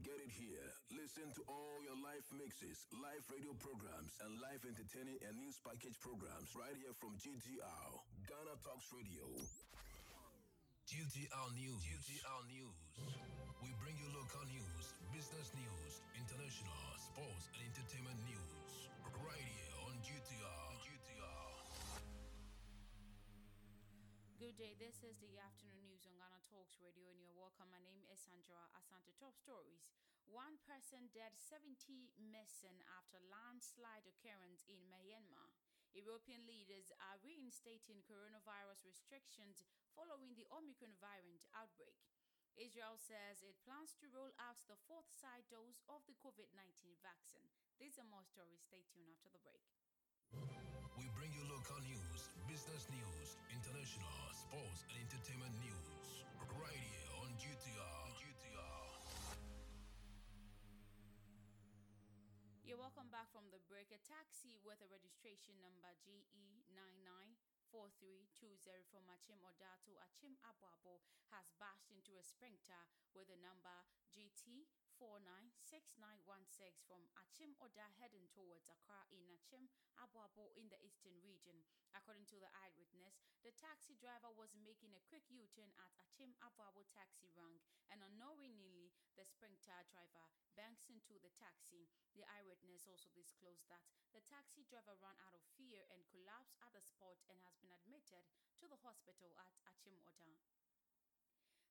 get it here. Listen to all your live mixes, live radio programs, and live entertaining and news package programs right here from GTR, Ghana Talks Radio. GTR News. GTR News. We bring you local news, business news, international, sports, and entertainment news. Right here on GTR. GTR. Good day. This is the afternoon Talks Radio, and you're welcome. My name is Sandra Asante. Top stories: One person dead, 70 missing after landslide occurrence in Myanmar. European leaders are reinstating coronavirus restrictions following the Omicron variant outbreak. Israel says it plans to roll out the fourth side dose of the COVID 19 vaccine. These are more stories. Stay tuned after the break. We bring you local news, business news, international, sports, and entertainment news. You're welcome back from the break. A taxi with a registration number GE99 4320 from Achim Oda to Achim Abuabo has bashed into a sprinter with the number GT 496916 from Achim Oda heading towards Accra in Achim Abuabo in the eastern region. According to the eyewitness, the taxi driver was making a quick U-turn at Achim Abuabo taxi rank and unknowingly the spring sprinter driver banks into the taxi. The eyewitness also disclosed that the taxi driver ran out of fear and collapsed at the spot and has been admitted to the hospital at Achim Oda.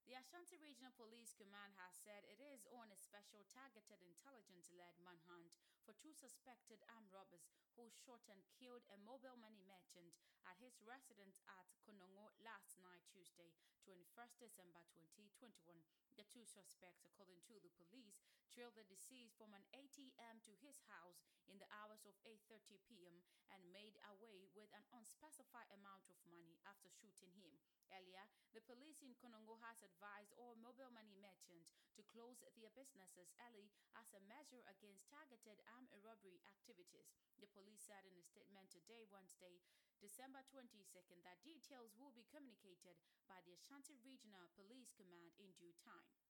The Ashanti Regional Police Command has said it is on a special targeted intelligence led manhunt for two suspected armed robbers who shot and killed a mobile money merchant at his residence at Konongo last night, Tuesday, 21st December 2021. The two suspects, according to the police, trailed the deceased from an ATM to his house in the hours of 8:30 p.m. and made away with an unspecified amount of money after shooting him. Earlier, the police in Konongo has advised all mobile money merchants to close their businesses early as a measure against targeted armed robbery activities. The police said in a statement today, Wednesday, December 22nd, that details will be communicated by the Ashanti Regional Police Command in due time.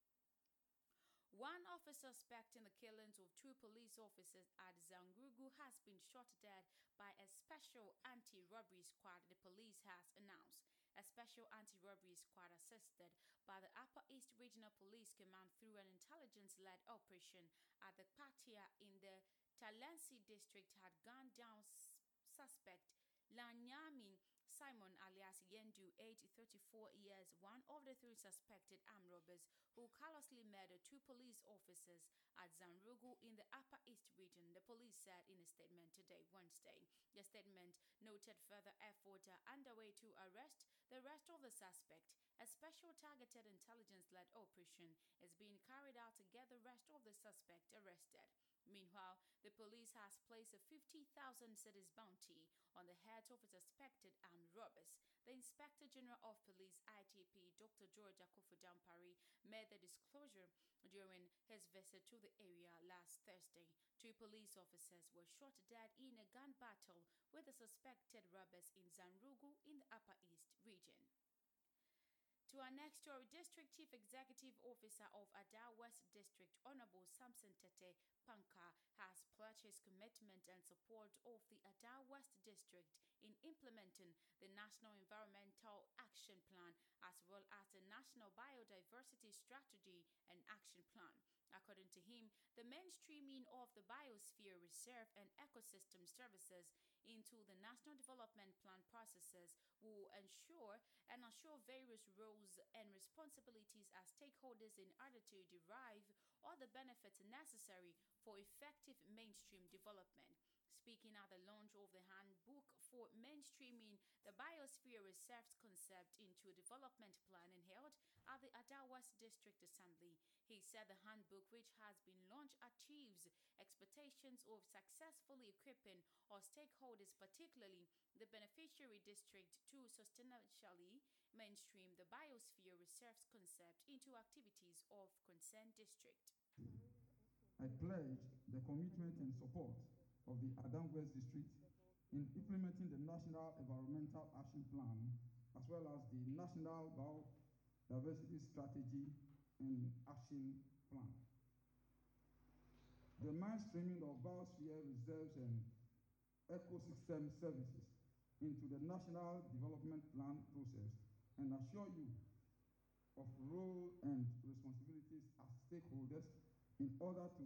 One of the suspects in the killings of two police officers at Zangugu has been shot dead by a special anti robbery squad, the police has announced. A special anti robbery squad assisted by the Upper East Regional Police Command through an intelligence led operation at the Patia in the Talensi district had gunned down suspect Lanyami Simon alias Yendu, aged 34 years, one of the three suspected armed robbers who callously murdered two police officers at Zanrugu in the Upper East region, the police said in a statement today, Wednesday. The statement noted further efforts are underway to arrest the rest of the suspect. A special targeted intelligence led operation is being carried out to get the rest of the suspect arrested. Meanwhile, the police has placed a 50,000 cedis bounty on the heads of suspected armed robbers. The Inspector General of Police IGP, Dr. George Akuffo Dampare, made the disclosure during his visit to the area last Thursday. Two police officers were shot dead in a gun battle with the suspected robbers in Zanrugu in the Upper East region. To our next story, District Chief Executive Officer of Ada West District, Honorable Samson Tete Panka, has pledged his commitment and support of the Ada West District in implementing the National Environmental Action Plan as well as the National Biodiversity Strategy and Action Plan. According to him, the mainstreaming of the Biosphere Reserve and Ecosystem Services into the National Development Plan processes will ensure and assure various roles and responsibilities as stakeholders in order to derive all the benefits necessary for effective mainstream development. Speaking at the launch of the handbook for mainstreaming the biosphere reserves concept into a development planning held at the Ada West District Assembly, he said the handbook, which has been launched, achieves expectations of successfully equipping our stakeholders, particularly the beneficiary district, to sustainably mainstream the biosphere reserves concept into activities of concerned district. I pledge the commitment and support of the Ada West District in implementing the National Environmental Action Plan as well as the National Biodiversity Strategy and Action Plan. the mainstreaming of biosphere reserves and ecosystem services into the National Development Plan process and assure you of role and responsibilities as stakeholders in order to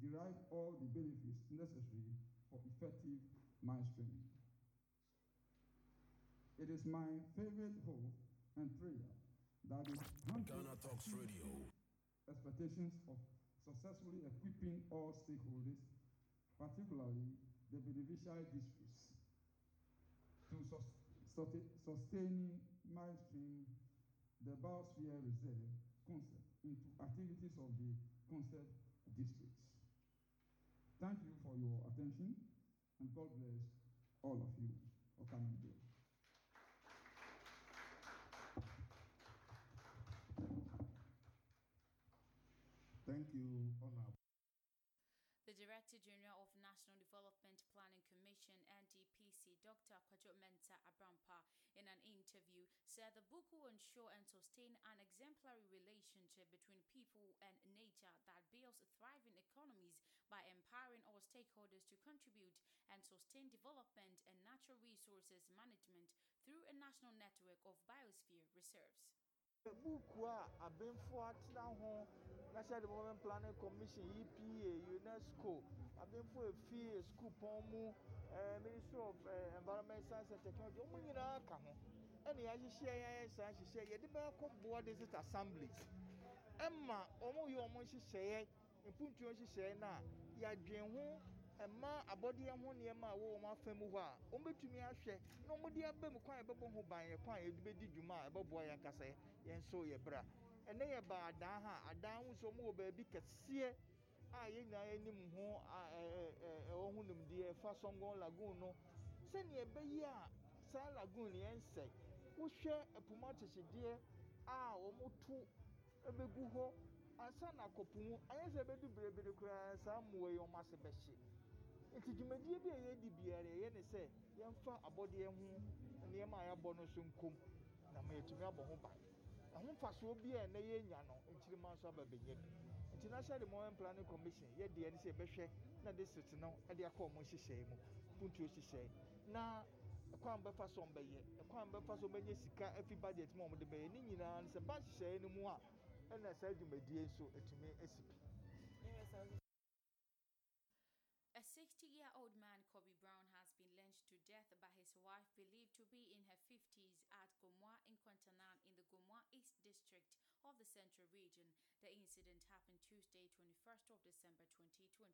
derive all the benefits necessary for effective mainstreaming. It is my favorite hope and prayer that the Ghana Talks Radio. expectations of successfully equipping all stakeholders, particularly the beneficiary districts, to sus- sustain- sustaining mainstream the biosphere reserve concept into activities of the concept districts. Thank you for your attention and God bless all of you for coming here. Thank you, Honorable. The Director General of National Development Planning Commission (NDPC), Dr. Kodjo Mensah Abrampa, in an interview, said the book will ensure and sustain an exemplary relationship between people and nature that builds thriving economies by empowering all stakeholders to contribute and sustain development and natural resources management through a national network of biosphere reserves. a atena ho national development planning commission epa unesco mu ɛɛ eh, ministry of ɛɛ environment science and technology nyinaa ka ho board assemblies mpuntuo nhyehyɛeɛ no a yɛadwen ho ɛma abɔdeɛ ho nneɛma a wɔwɔ wɔn afa mu hɔ a wɔn bɛtumi ahwɛ na wɔn de aba mu kwan a yɛbɛbɔ ho ban yɛ kwan a yɛde bɛdi dwuma a ɛbɛboa yɛn kasa yɛn nso yɛ bra. Ɛnɛ yɛ ba adan ha adan ho nso wɔn wɔ baabi kɛseɛ a yɛn nyinaa anim ho ɛɛ ɛɛ ɛwɔ ho nimdeɛ ɛfa sɔngɔn lagoon no. Sɛnea ɛbɛyi a saa lagoon yɛn nsɛ wohwɛ ɛpo mu akyekyedeɛ a wɔn to ɛbɛgu hɔ ansa na akɔpo mu anyɛ sɛ ɛbɛdu berebere koraa saa mmoa yi wɔn ase bɛhye. Nti dwumadie bi a yɛdi biara yɛyɛ ne sɛ yɛmfa abɔdeɛ ho nneɛma a yɛabɔ no so nkom na ma yɛtumi abɔ ho ban. Ɛho bi a ɛnɛ yɛnya no nkyirima nso aba bɛnya bi. Nti national development planning commission yɛdeɛ ne sɛ yɛbɛhwɛ na district no de akɔ ɔmo nhyehyɛe mu puntuo hyehyɛe na ɛkwan bɛfa so ɔmbɛyɛ ɛkwan bɛfa so ɔmbɛnya sika afi budget mu a ɔmode bɛyɛ. Ne nyinaa sɛ ba nhyehyɛe no mu a ɛna saa dwumadie nso atumi asi pi A 60 year old man, Kobe Brown, has been lynched to death by his wife, believed to be in her 50s, at Gomoa in Quantanan in the Gomoa East District of the Central Region. The incident happened Tuesday, 21st of December 2021.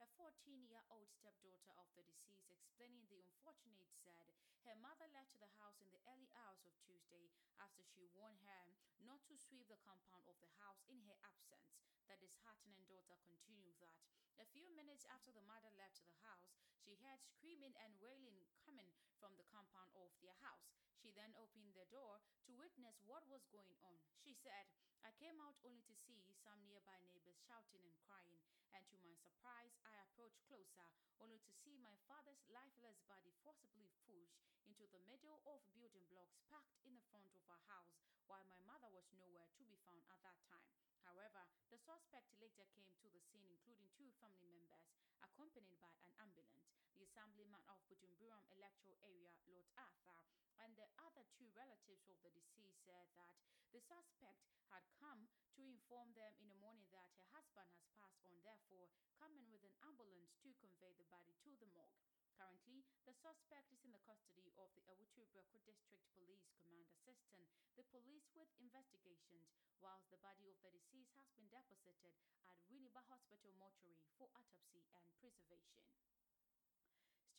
A 14 year old stepdaughter of the deceased, explaining the unfortunate, said her mother left the house in the early hours of Tuesday after she warned her not to sweep the compound of the house in her absence. The disheartening daughter continued that a few minutes after the mother left the house, she heard screaming and wailing coming from the compound of their house. She then opened the door to witness what was going on. She said, I came out only to see some nearby neighbors shouting and crying, and to my surprise, I approached closer only to see my father's lifeless body forcibly pushed into the middle of building blocks packed in the front of our house, while my mother was nowhere to be found at that time. However, the suspect later came to the scene, including two family members, accompanied by an ambulance. The assemblyman of Bujumburam electoral area, Lord Arthur, and the other two relatives of the deceased said that the suspect had come to inform them in the morning that her husband has passed on, therefore, coming with an ambulance to convey the body to the morgue. Currently, the suspect is in the custody of the Awutubeko District Police Command assisting the police with investigations, whilst the body of the deceased has been deposited at Winneba Hospital mortuary for autopsy and preservation.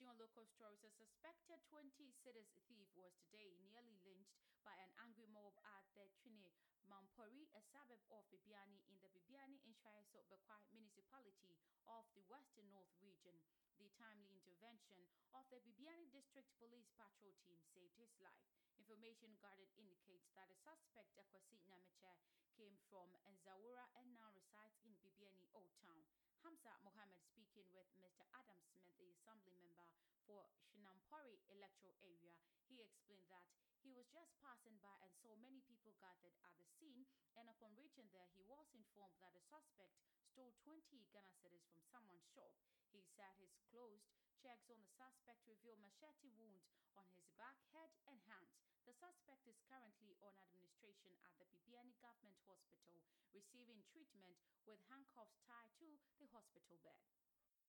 On local stories, a suspected 20 cities thief was today nearly lynched by an angry mob at the Trine Mampori, a suburb of Bibiani in the Bibiani Anhwiaso Bekwai municipality of the Western North region. The timely intervention of the Bibiani District Police Patrol Team saved his life. Information gathered indicates that the suspect, Akwasi Namiche, came from Nzawura and now resides in Bibiani Old Town. Hamza Mohammed speaking with Mr. Adam Smith, the assembly member for Shinampori electoral area. He explained that he was just passing by and saw many people gathered at the scene, and upon reaching there, he was informed that the suspect stole 20 Ghana cedis from someone's shop. He said his closed checks on the suspect revealed machete wounds on his back, head, and hands. The suspect is currently on administration at the Bibiani Government Hospital, receiving treatment with handcuffs tied to the hospital bed.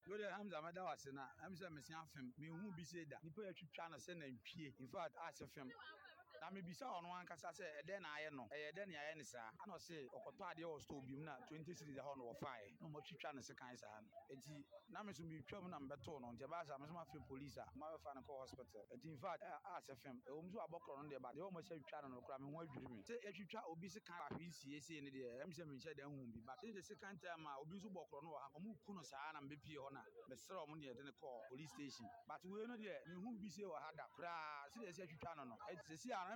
lórí hamza amada wa na ɛm mesia fam mehu bi se da nipa yɛtwitwa no sɛ nantwie infact ase fam na mebisa ɔno ankasa sɛ ɛdɛn na ayɛ no? Ɛyɛ dɛn ne ayɛ ne saa? Ana ɔse ɔkɔtɔ adeɛ wɔ store bi mu na 20 series hɔ no wɔfaeɛ. Na ɔmatwitwa no sekan saa no. Enti na me so metwam na mebɛtoo no. Nti ɛbaa saa me so police a mabɛfa no kɔ hospital. Enti infact ase fam. Ɛwɔ mu so abɔkorɔ no deɛ ba deɛ ɔmɔhyɛ twitwa no no kora me ho adwiri me. Sɛ yɛtwitwa obi sekan ahwe nsie sei no deɛ ɛm sɛ menhyɛ da hu bi. But sɛ second time a obi nso bɔkorɔ no wɔ ha. Ɔmo no saa na mbɛpie hɔ na mesrɛ ɔmo deɛ de ne kɔɔ police station. But wei no deɛ mehu bi se wɔ ha da koraa. Sɛdeɛ ɛsɛ atwitwa no no. Ɛti a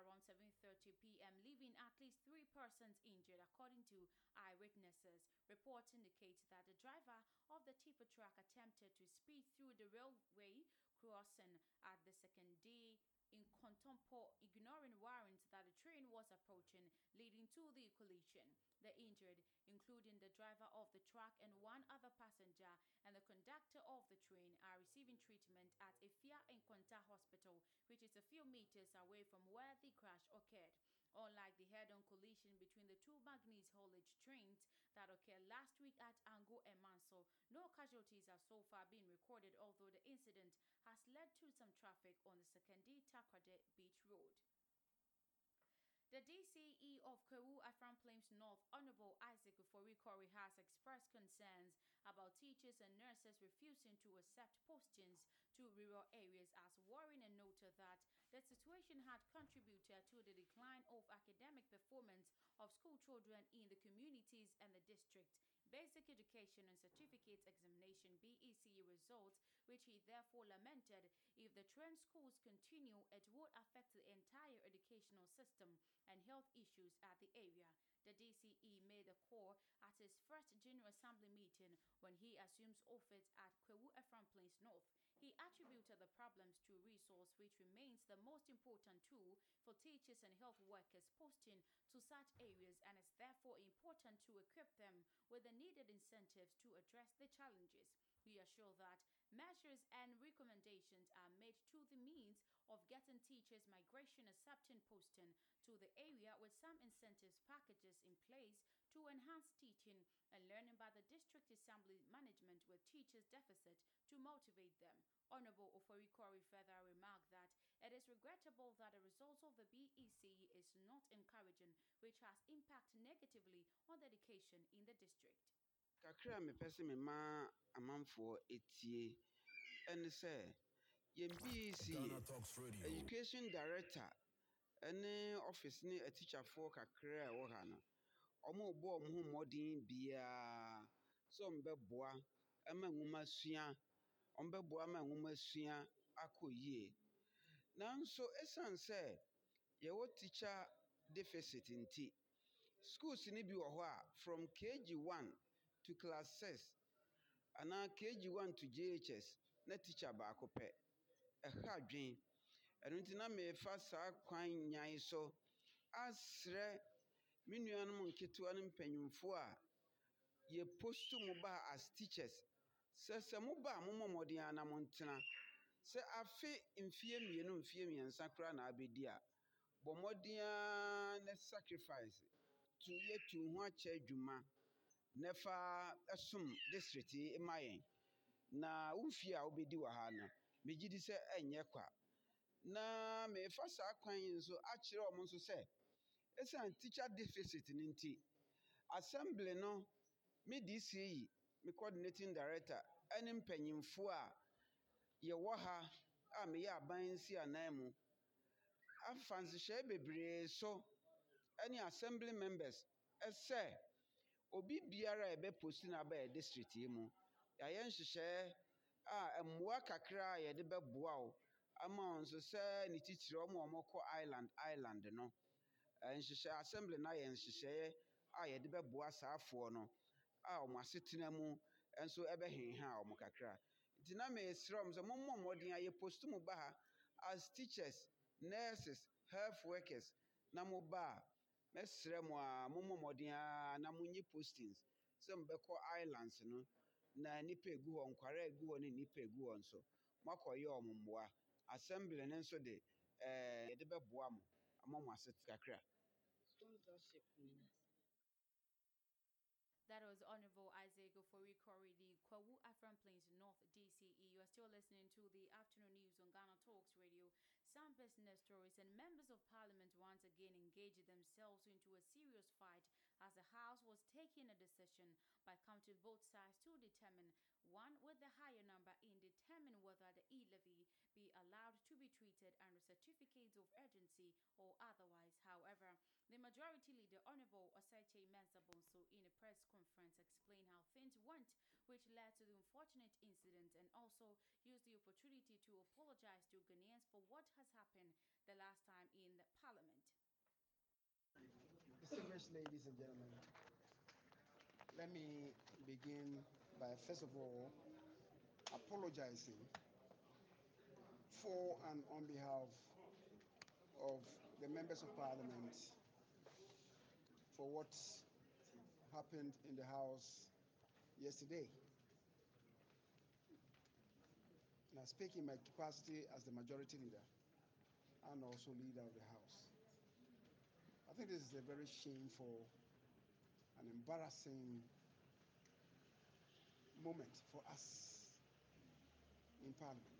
around 7:30 p.m., leaving at least three persons injured, according to eyewitnesses. Reports indicate that the driver of the tipper truck attempted to speed through the railway crossing at the Sekandi in Kontompo, ignoring warnings that the train was approaching, leading to the collision. The injured, including the driver of the truck and one other passenger and the conductor of the train, are receiving treatment at Ifia and Konta Hospital, which is a few meters away from where the crash occurred. Unlike the head-on collision between the two manganese haulage trains that occurred last week at Ango and Manso, no casualties have so far been recorded, although the incident has led to some traffic on the Sekondi Takoradi Beach Road. The DCE of Kwahu Afram Plains North, Honorable Isaac Uforikori, has expressed concerns about teachers and nurses refusing to accept postings to rural areas as and noted that the situation had contributed to the decline of academic performance of school children in the communities and the district. Basic Education and Certificate Examination BEC results, which he therefore lamented if the trend schools continue, it would affect the entire educational system and health issues at the area. The DCE made a call at his first General Assembly meeting when he assumes office at Kwahu Afram Plains North. He attributed the problems to resource, which remains the most important tool for teachers and health workers posting to such areas and is therefore important to equip them with the needed incentives to address the challenges. We assure that measures and recommendations are made to the means of getting teachers migration accepting posting to the area with some incentives packages in place to enhance teaching and learning by the management with teachers deficit to motivate them. Honorable Oforikori further remarked that it is regrettable that the results of the BEC is not encouraging, which has impacted negatively on the education in the district. kakra a mepɛ sɛ mema amanfoɔ etie ɛne sɛ yɛn bec Ghana Talks Radio. education director ɛne office ne atikyafoɔ kakra a ɛwɔ ha no ɔmo bɔ ɔmo ho mmɔden biara sɛ ɔmo bɛboa ɛma nwoma sua ɔmo bɛboa ma nwoma sua akɔ yie. Nanso esiane yɛwɔ teacher deficit nti schools no bi wɔ hɔ a from kg one to class six anaa kg one to jhs na teacher baako pɛ. Ɛha adwen. Ɛno nti na merefa saa kwan nyan so. Asrɛ me nuanom nketewa no mpanyimfoɔ a yɛpostu mo ba as teachers. Sɛ sɛ moba a mommɔ mmɔden a na montena sɛ afe mfeɛ mmienu mfeɛ mmiɛnsa koraa na abɛdi a bɔ mmɔden ara na sacrifice to yɛtu ho akyɛ adwuma na fa som district ma yɛn. Na wo fie a wobɛdi wɔ ha no megye di sɛ ɛnyɛ kwa. Na mefa saa kwan yi nso akyerɛ ɔmo nso sɛ ɛsiane teacher deficit no nti assembly no me dc yi me coordinating director ɛne mpanyimfoɔ a yɛwɔ ha a meyɛ aban si anan mu. Afa nhyehyɛe bebree so ɛne assembly members ɛsɛ obi biara a ɛbɛposti no district yi mu. Yɛayɛ nhyehyɛeɛ a mmoa kakra a yɛde bɛboa wo ama wo nso sɛ ne a ɔmokɔ island island no. Nhyehyɛ assembly no ayɛ nhyehyɛeɛ a yɛde bɛboa saafoɔ no. A ɔmo asetena mu nso bɛhenha ɔmo kakra. Nti na mesrɛ ɔmo sɛ mommɔ mmɔden a yɛpost mu ba ha as teachers nurses health workers na moba a mɛsrɛ mo a mommɔ mmɔden a na monyi postings. Sɛ mobɛkɔ islands no na nipa egu hɔ nkware egu hɔ ne nipa egu hɔ nso moakɔyɛ ɔmo mmoa. Assembly no nso de ɛɛ yɛde bɛboa mo ama mo ase kakra. sponsorship That DCE. You are listening to the afternoon news on Ghana Talks Radio. Some business stories and members of parliament once again engaged themselves into a serious fight as the House was taking a decision by counting both sides to determine one with the higher number in determine whether the e-levy be allowed to be treated under certificates of urgency or otherwise. However, the majority leader, Honorable Osei Kyei-Mensah-Bonsu, in a press conference explained how things went, which led to the unfortunate incident, and also used the opportunity to apologize to Ghanaians for what has happened the last time in the parliament. Distinguished ladies and gentlemen, let me begin by first of all apologizing for and on behalf of the members of parliament for what happened in the house yesterday. And I speak in my capacity as the majority leader and also leader of the house. I think this is a very shameful and embarrassing moment for us in Parliament.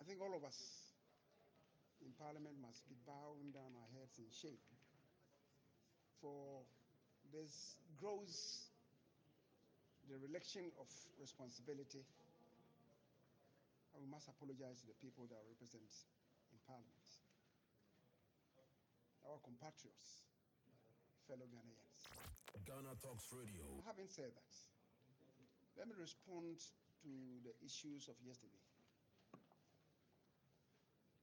I think all of us in Parliament must be bowing down our heads in shame for this grows the of responsibility and we must apologize to the people that represent in Parliament our compatriots, fellow Ghanaians. Ghana Talks Radio. Having said that, let me respond to the issues of yesterday.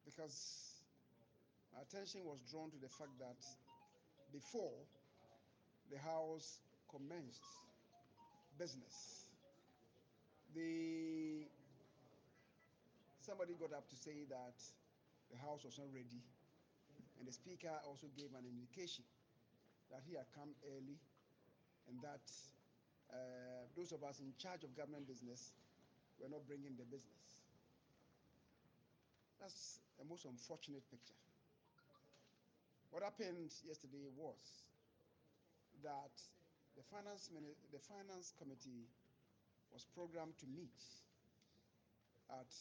Because my attention was drawn to the fact that before the House commenced business, the somebody got up to say that the House was not ready and the speaker also gave an indication that he had come early and that uh, those of us in charge of government business were not bringing the business. That's a most unfortunate picture. What happened yesterday was that the finance, the finance committee was programmed to meet at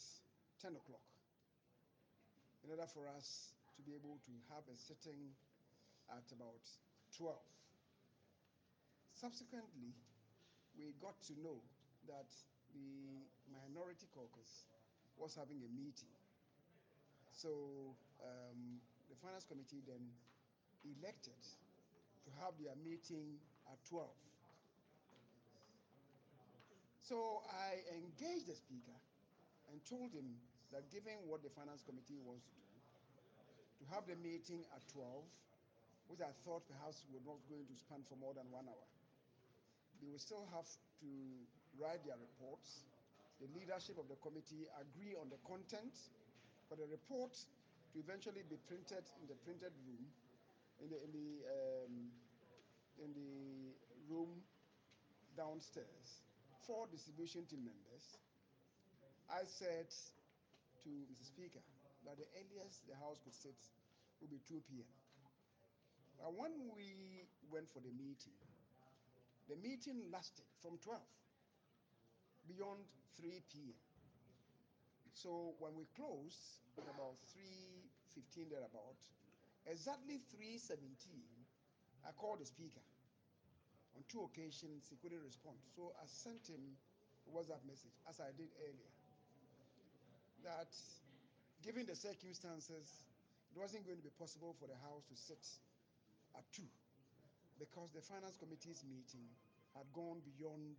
10 o'clock in order for us to be able to have a sitting at about 12. Subsequently, we got to know that the minority caucus was having a meeting. So um, the finance committee then elected to have their meeting at 12. So I engaged the speaker and told him that given what the finance committee wants to do, to have the meeting at 12, which I thought perhaps we were not going to span for more than one hour. They will still have to write their reports. The leadership of the committee agree on the content for the report to eventually be printed in the printed room, in the in the um, in the room downstairs for distribution team members. I said to Mr. Speaker, that the earliest the House could sit would be 2 p.m. But when we went for the meeting, the meeting lasted from 12 beyond 3 p.m. So when we closed at about 3:15 thereabout, exactly 3:17, I called the speaker. On two occasions, he couldn't respond. So I sent him a WhatsApp message, as I did earlier, that given the circumstances, it wasn't going to be possible for the House to sit at 2 because the finance committee's meeting had gone beyond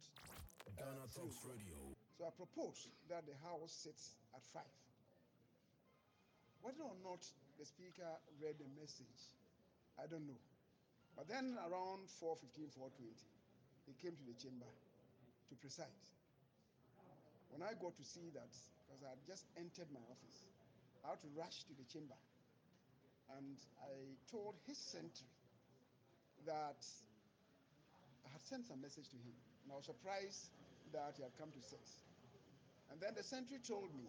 uh, Ghana three Talks. Radio. So I propose that the House sits at 5. Whether or not the Speaker read the message, I don't know. But then around 4.15, 4.20, he came to the chamber to preside. When I got to see that, because I had just entered my office, I had to rush to the chamber. And I told his sentry that I had sent some message to him. And I was surprised that he had come to sit. And then the sentry told me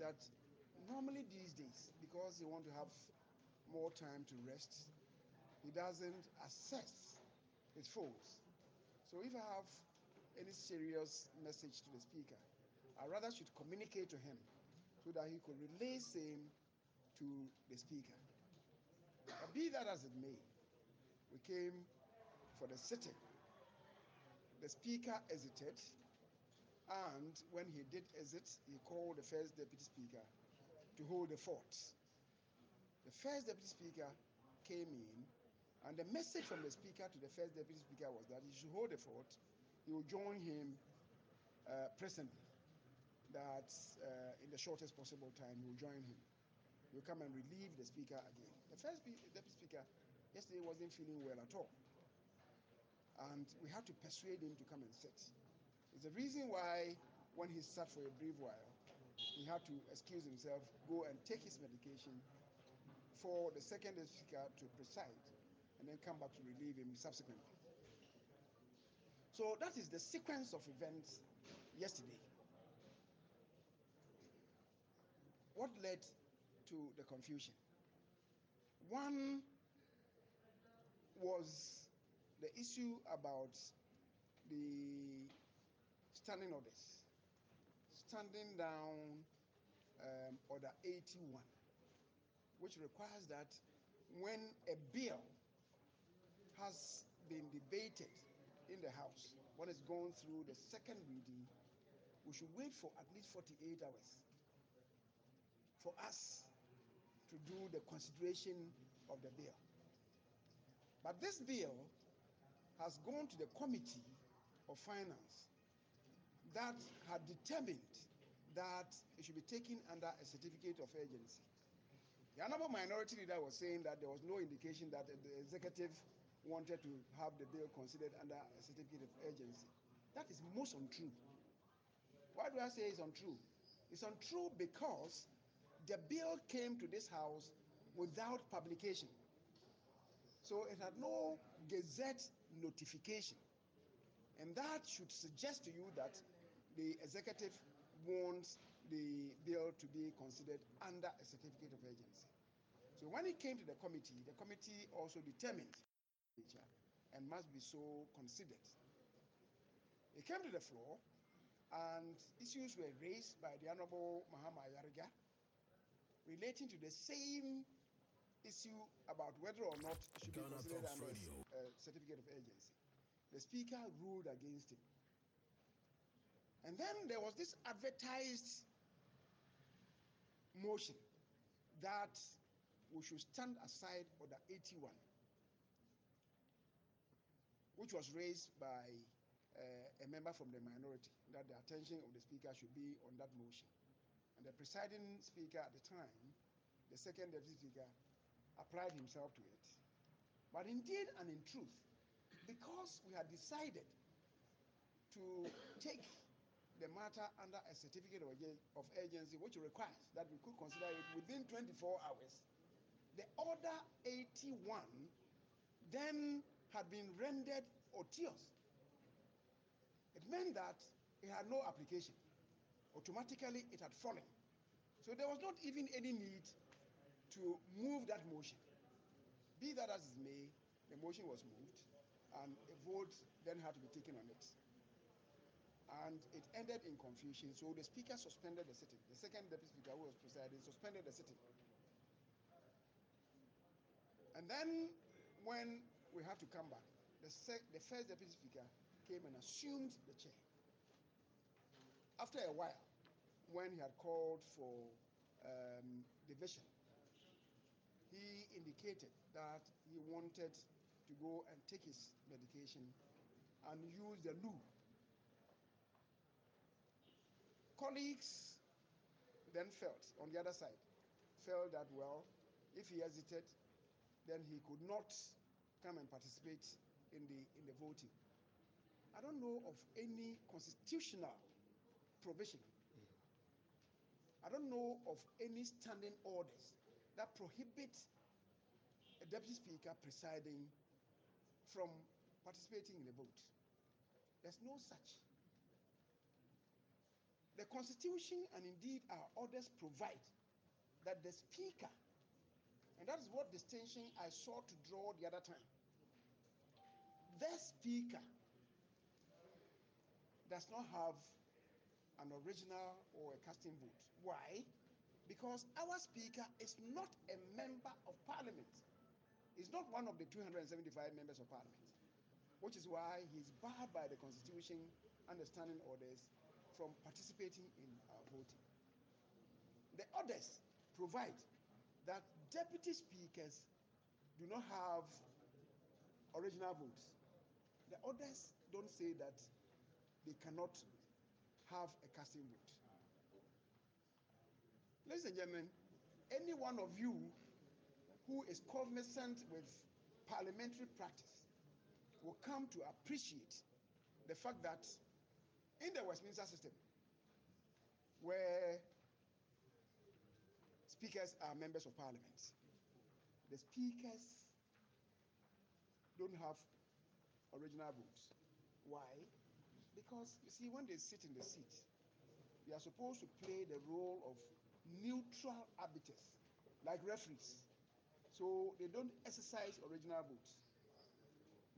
that normally these days, because he want to have more time to rest, he doesn't assess his phones. So if I have any serious message to the speaker, I rather should communicate to him so that he could relay same to the speaker. But be that as it may, we came for the sitting. The speaker exited, and when he did exit, he called the first deputy speaker to hold the fort. The first deputy speaker came in, and the message from the speaker to the first deputy speaker was that he should hold the fort. He will join him uh, presently. That uh, in the shortest possible time, he will join him. He will come and relieve the speaker again. The first deputy speaker yesterday wasn't feeling well at all, and we had to persuade him to come and sit. It's the reason why, when he sat for a brief while, he had to excuse himself, go and take his medication for the second speaker to preside, and then come back to relieve him subsequently. So that is the sequence of events yesterday. What led to the confusion? One was the issue about the standing orders. Standing down um, order 81, which requires that when a bill has been debated in the House, when it's gone through the second reading, we should wait for at least 48 hours for us to do the consideration of the bill. But this bill has gone to the Committee of Finance that had determined that it should be taken under a certificate of urgency. The honorable minority leader was saying that there was no indication that the executive wanted to have the bill considered under a certificate of urgency. That is most untrue. Why do I say it's untrue? It's untrue because the bill came to this house without publication. So it had no gazette notification. And that should suggest to you that the executive wants the bill to be considered under a certificate of urgency. So when it came to the committee, the committee also determined nature and must be so considered. It came to the floor and issues were raised by the Honorable Mahama Ayariga relating to the same issue about whether or not it should be Ghana considered under a certificate of urgency. The speaker ruled against him. And then there was this advertised motion that we should stand aside for the 81, which was raised by uh, a member from the minority, that the attention of the speaker should be on that motion. And the presiding speaker at the time, the second deputy speaker, applied himself to it. But indeed and in truth, because we had decided to take the matter under a certificate of, urgency, which requires that we could consider it within 24 hours, the order 81 then had been rendered otiose. It meant that it had no application. Automatically, it had fallen. So there was not even any need to move that motion. Be that as it may, the motion was moved, and a vote then had to be taken on it. And it ended in confusion, so the speaker suspended the sitting. The second deputy speaker who was presiding suspended the sitting. And then, when we had to come back, the, sec- the first deputy speaker came and assumed the chair. After a while, when he had called for um, division, he indicated that he wanted to go and take his medication and use the loo. Colleagues then felt, on the other side, felt that, well, if he hesitated, then he could not come and participate in the, in the voting. I don't know of any constitutional provision. I don't know of any standing orders that prohibit a deputy speaker presiding from participating in a vote. There's no such. The Constitution and indeed our orders provide that the speaker, and that is what distinction I sought to draw the other time. The speaker does not have an original or a casting vote. Why? Because our speaker is not a member of parliament. He's not one of the 275 members of parliament, which is why he's barred by the constitution and the standing orders from participating in our voting. The orders provide that deputy speakers do not have original votes. The orders don't say that they cannot have a casting vote. Ladies and gentlemen, any one of you who is cognizant with parliamentary practice will come to appreciate the fact that in the Westminster system, where speakers are members of parliament, the speakers don't have original votes. Why? Because you see, when they sit in the seat, they are supposed to play the role of neutral arbiters, like referees. So they don't exercise original votes.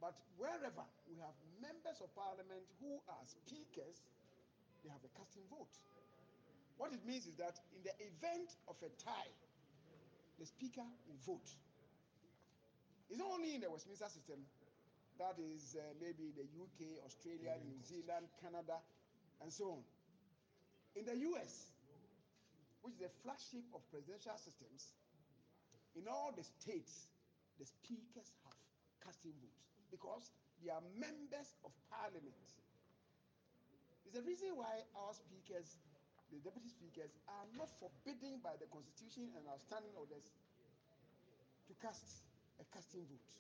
But wherever we have members of parliament who are speakers, they have a casting vote. What it means is that in the event of a tie, the speaker will vote. It's not only in the Westminster system, that is uh, maybe the UK, Australia, New Zealand, Canada, and so on. In the US, which is the flagship of presidential systems, in all the states, the speakers have casting votes because they are members of parliament. It's the reason why our speakers, the deputy speakers, are not forbidden by the constitution and our standing orders to cast a casting vote.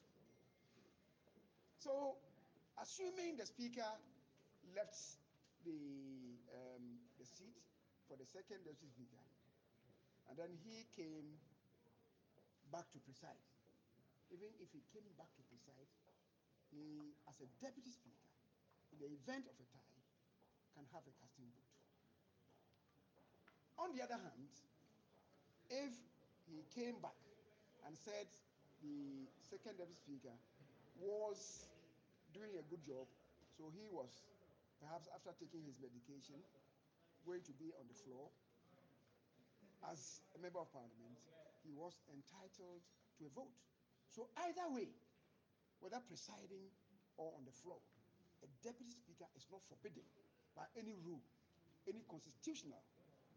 So, assuming the speaker left the, um, the seat for the second deputy speaker, and then he came back to preside, even if he came back to preside, he, as a deputy speaker, in the event of a tie, can have a casting vote. On the other hand, if he came back and said the second deputy speaker was doing a good job, so he was, perhaps after taking his medication, going to be on the floor as a member of parliament, he was entitled to a vote. So either way, whether presiding or on the floor, a deputy speaker is not forbidden by any rule, any constitutional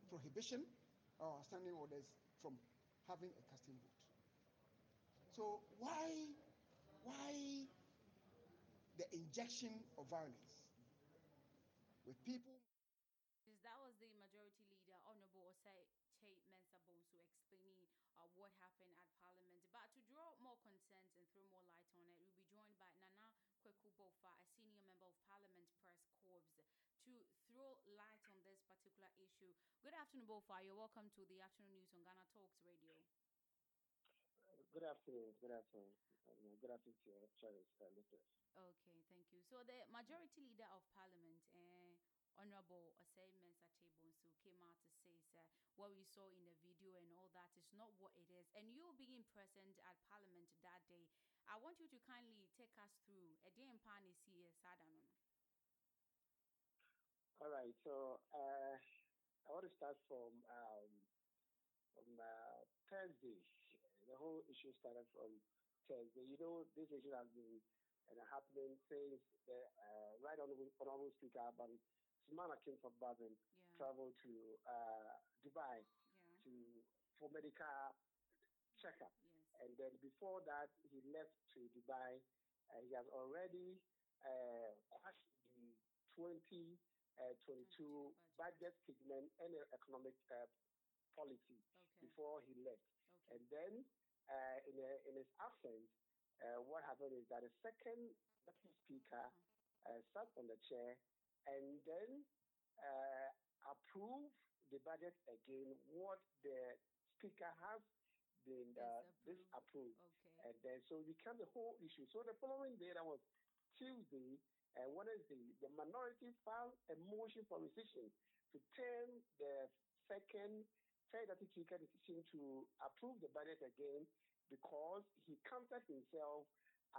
prohibition or standing orders from having a casting vote. So why, why the injection of violence with people? That was the majority leader, Honorable Osei Kyei Mensah Bonsu, explaining uh, what happened at Parliament. But to draw more concerns and throw more light on it, we'll be joined by Nana Kweku Bofa, a senior member of Parliament Press Corps, to throw light on this particular issue. Good afternoon, Bofa. You're welcome to the afternoon news on Ghana Talks Radio. Good afternoon. Good afternoon. Good afternoon to your Chinese uh, listeners. Okay, thank you. So the majority leader of Parliament, uh, Honorable Osei Mensa Chebonsu came out to say, sir, what we saw in the video and all that is not what it is. And you being present at Parliament that day, I want you to kindly take us through a day in Panisi Sadano. All right, so uh, I want to start from um, from uh, Thursday. The whole issue started from Thursday. You know, this issue has been uh, happening since the uh, right honorable, honorable speaker, but Sumana Kingsford Bagbin Yeah. traveled to uh, Dubai Yeah. to for medical checkup. Yes. and then before that, he left to Dubai. Uh, he has already uh, quashed the 2022 uh, budget statement and economic uh, policy Okay. before he left. Okay. And then, uh, in, a, in his absence, uh, what happened is that the second deputy speaker uh, sat on the chair and then uh, approved the budget again, what the speaker has been uh, disapproved. Okay. And then, so it became the whole issue. So the following day, that was Tuesday and Wednesday, the minority filed a motion for rescission to turn the second third speaker decision to approve the budget again because he counted himself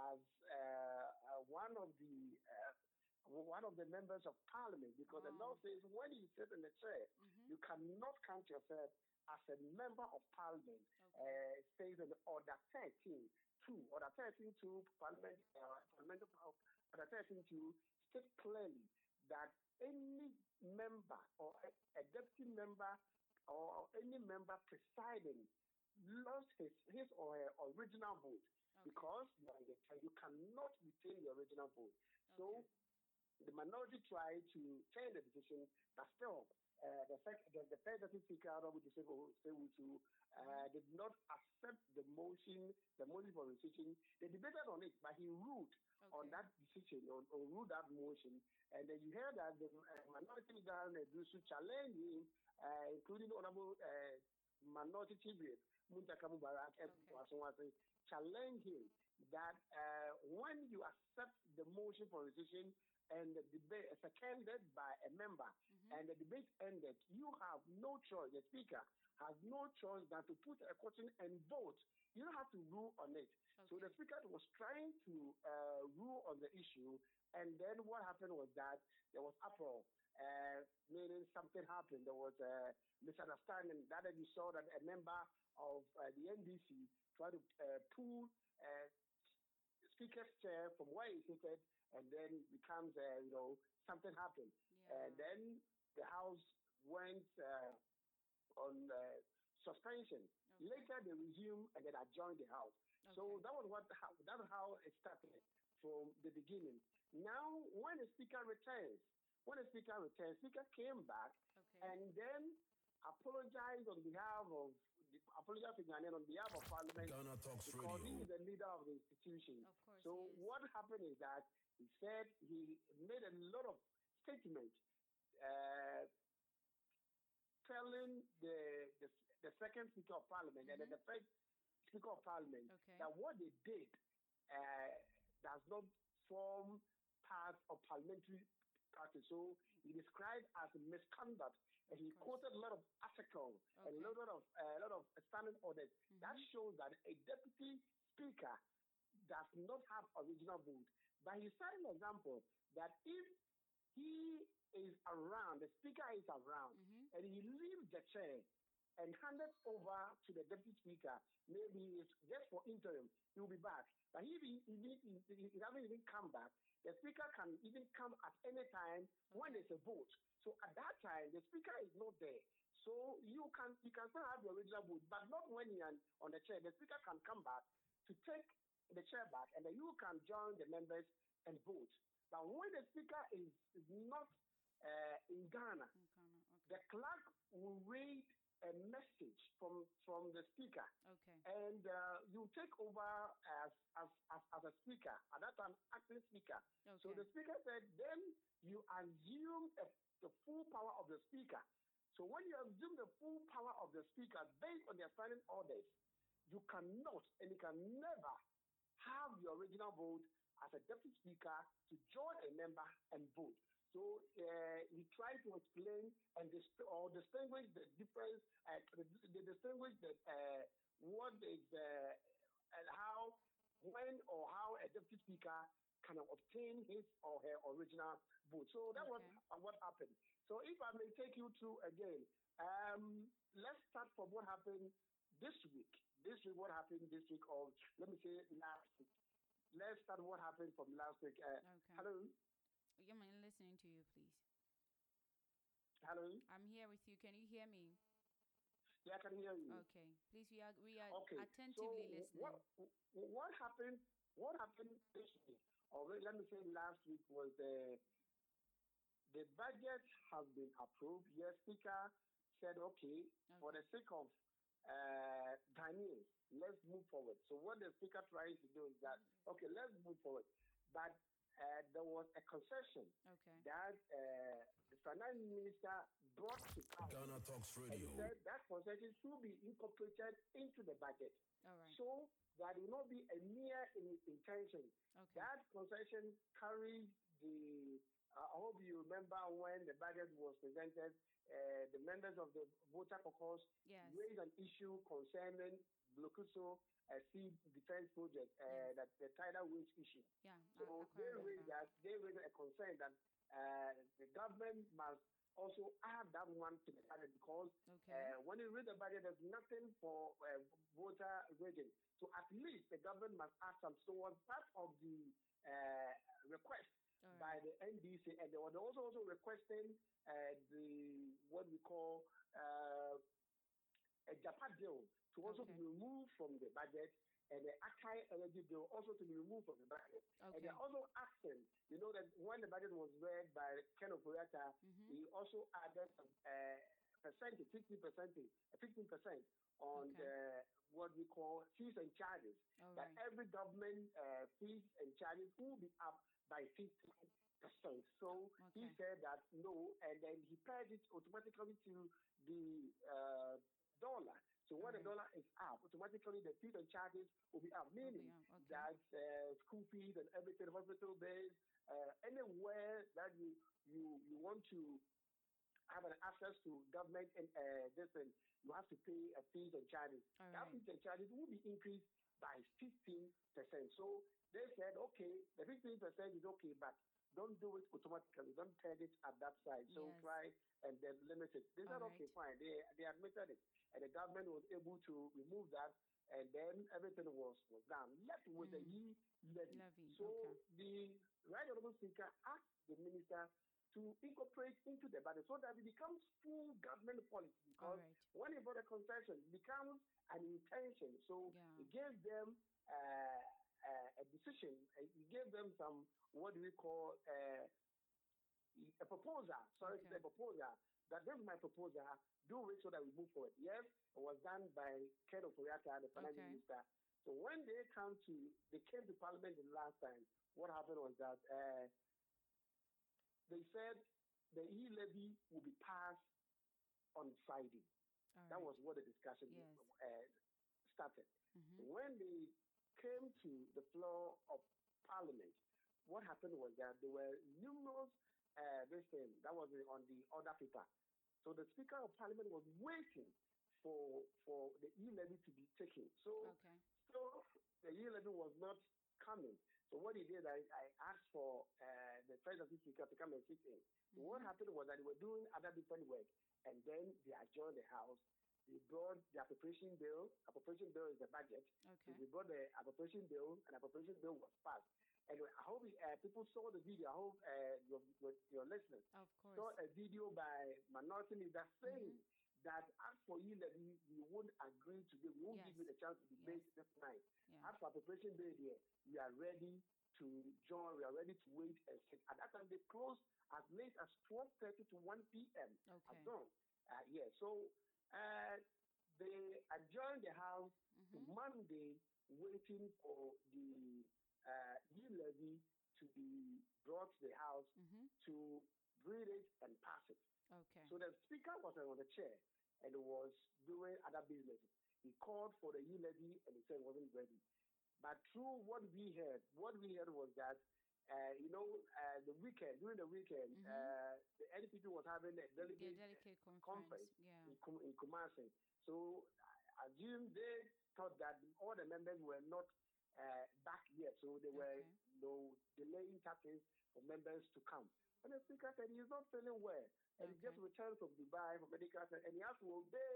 as uh, uh, one of the uh, one of the members of parliament because the law says when you sit in the chair, you cannot count yourself as a member of parliament. Uh, it says in order 13 2, order 13 2, parliament, uh, parliamentary power, order 13 2 state clearly that any member or a, a deputy member or any member presiding lost his, his or her original vote because you are the you cannot retain the original vote. So the minority tried to change the decision, but still, the, sec- the, the third deputy speaker, Honorable Disabled to uh, did not accept the motion, the motion for rescission. They debated on it, but he ruled on that decision, or, or ruled that motion. And then you hear that the uh, minority leader Nedusu challenged him, uh, including Honorable uh, Minority Chief Whip, Muntaka Mubarak, okay. challenge him that uh, when you accept the motion for rescission and the debate is seconded by a member and the debate ended, you have no choice. The speaker has no choice than to put a question and vote. You don't have to rule on it. So the speaker was trying to uh, rule on the issue, and then what happened was that there was uproar, uh, meaning something happened. There was a misunderstanding. That you saw that a member of uh, the NDC tried to uh, pull uh, speaker's chair from where he seated, and then it becomes, uh, you know, something happened. And then the House went uh, on uh, suspension. Later they resumed and then adjourned the House. So that was what how, that's how it started from the beginning. Now, when the speaker returns, when the speaker returns, speaker came back and then apologized on behalf of apologized to Ghanaian on behalf of Parliament Ghana Talks because Radio. he is the leader of the institution. Of course so what happened is that he said he made a lot of statements uh, telling the, the the second speaker of parliament and then the first speaker of parliament Okay. that what they did uh, does not form part of parliamentary practice. So he described as misconduct, and he quoted a lot of articles and a lot of a lot of standing orders. That shows that a deputy speaker does not have original vote. But he said an example that if he is around, the speaker is around, mm-hmm. and he leaves the chair and handed over to the deputy speaker, maybe it's just for interim, he will be back. But if he, he, he, he, doesn't even come back, the speaker can even come at any time when there's a vote. So at that time, the speaker is not there. So you can you can still have your original vote, but not when you're on the chair. The speaker can come back to take the chair back, and then you can join the members and vote. But when the speaker is, is not uh, in Ghana, the clerk will read a message from from the speaker, Okay. and uh, you take over as, as as as a speaker at that time, acting speaker. So the speaker said, then you assume a, the full power of the speaker. So when you assume the full power of the speaker based on their standing orders, you cannot and you can never have the original vote as a deputy speaker to join a member and vote. So uh, he tried to explain and or distinguish the difference, uh, distinguish the, uh, what is uh, and how, when or how a deputy speaker can obtain his or her original vote. So that was uh, what happened. So if I may take you through again, um, let's start from what happened this week. This week, what happened this week, or let me say last week. Let's start what happened from last week. Uh, Okay. Hello, Yeah, I'm listening to you, please. hello. I'm here with you. Can you hear me? Yeah, I can hear you. Okay, please, we are we are Okay. attentively so listening. What what happened? What happened this week, or let me say last week, was the the budget has been approved. Yes, Speaker said, okay, for the sake of uh, Ghanaians, let's move forward. So what the Speaker tries to do is that, okay, let's move forward. But uh, there was a concession Okay. that uh, the finance minister brought to council. Ghana Talks And he Radio. said that concession should be incorporated into the budget. All right. So that will not be a mere in intention. Okay. That concession carries the. Uh, I hope you remember when the budget was presented, uh, the members of the Volta caucus Yes. raised an issue concerning Blekusu uh, sea defense project, uh, that the tidal wage issue. Yeah. So I they raised remember. that they raised a concern that uh, the government must also add that one to the budget because Okay. uh, when you read the budget, there's nothing for uh, voter rating. So at least the government must add some. So was part of the uh, request All by the NDC, and they were also also requesting uh, the what we call uh, a Agyapa bill to also Okay. be removed from the budget, and the Aker Energy bill also to be removed from the budget. And they're also asking, you know, that when the budget was read by Ken Ofori-Atta, Mhm. he also added some uh, percentage, 50 percentage, 15 percent on Okay. the what we call fees and charges. All that right. every government uh, fees and charges will be up by 50 percent. So he said that no, and then he paid it automatically to the uh, dollar. So when the dollar is up, automatically the fees and charges will be up, meaning okay. that uh, school fees and everything, hospital bills, uh, anywhere that you, you you want to have an access to government and uh, this thing, you have to pay a fees and charges. All That right. fees and charges will be increased by 15%. So they said, okay, the 15% is okay, but don't do it automatically. Don't peg it at that side. So Yes. try and then limit it. They said, All okay, fine. They, they admitted it. And the government was able to remove that. And then everything was, was done. Left with the Mm. E levy. Levy, So okay. the Right Honorable Speaker asked the minister to incorporate into the budget so that it becomes full government policy. Because right. when you brought a concession, it becomes an intention. So Yeah. it gives them uh, uh, a decision. It gave them some, what do we call, uh, a proposal. Sorry, Okay. it's a proposal. That this is my proposal. Do it so that we move forward. Yes, it was done by Ken Ofori-Atta, the finance Okay. minister. So when they come to, they came to parliament the last time. What happened was that uh, they said the e levy will be passed on Friday. All That was what the discussion Yes. uh, started. Mhm. When they came to the floor of Parliament, what happened was that there were numerous uh, this thing that was on the order paper. So the Speaker of Parliament was waiting for for the e levy to be taken. So Okay. so the e levy was not coming. So what he did, I, I asked for uh, the presidency speaker to come and sit in. So what happened was that they were doing other different work, and then they adjourned the house. They brought the appropriation bill. Appropriation bill is the budget. Okay. So they brought the appropriation bill, and appropriation bill was passed. And I hope uh, people saw the video. I hope uh, your, your, your listeners Of course. saw a video by Minority Leader saying Mm-hmm. That as for you, levy, we won't agree today. We won't give you the chance to debate this night. Yeah. As for appropriation bill here, we are ready to join. We are ready to wait and sit. At that time, they closed as late as 12:30 to 1 p.m. Okay. At dawn. Uh, yeah. So uh, they adjourned the house to Mhm. Monday, waiting for the uh, new levy to be brought to the house Mhm. to read it and pass it. Okay. So the speaker was on the chair and was doing other business. He called for the e levy and he said it wasn't ready. But through what we heard, what we heard was that, uh, you know, uh, the weekend, during the weekend, Mhm. uh, the NPP was having a delegate delicate conference. conference Yeah. in, in Kumasi. So I assume they thought that all the members were not uh, back yet, so they were Okay. you know, delaying tapping for members to come. And the speaker said he's not feeling well, and he just Okay. returned from Dubai for medical, care, and he has to obey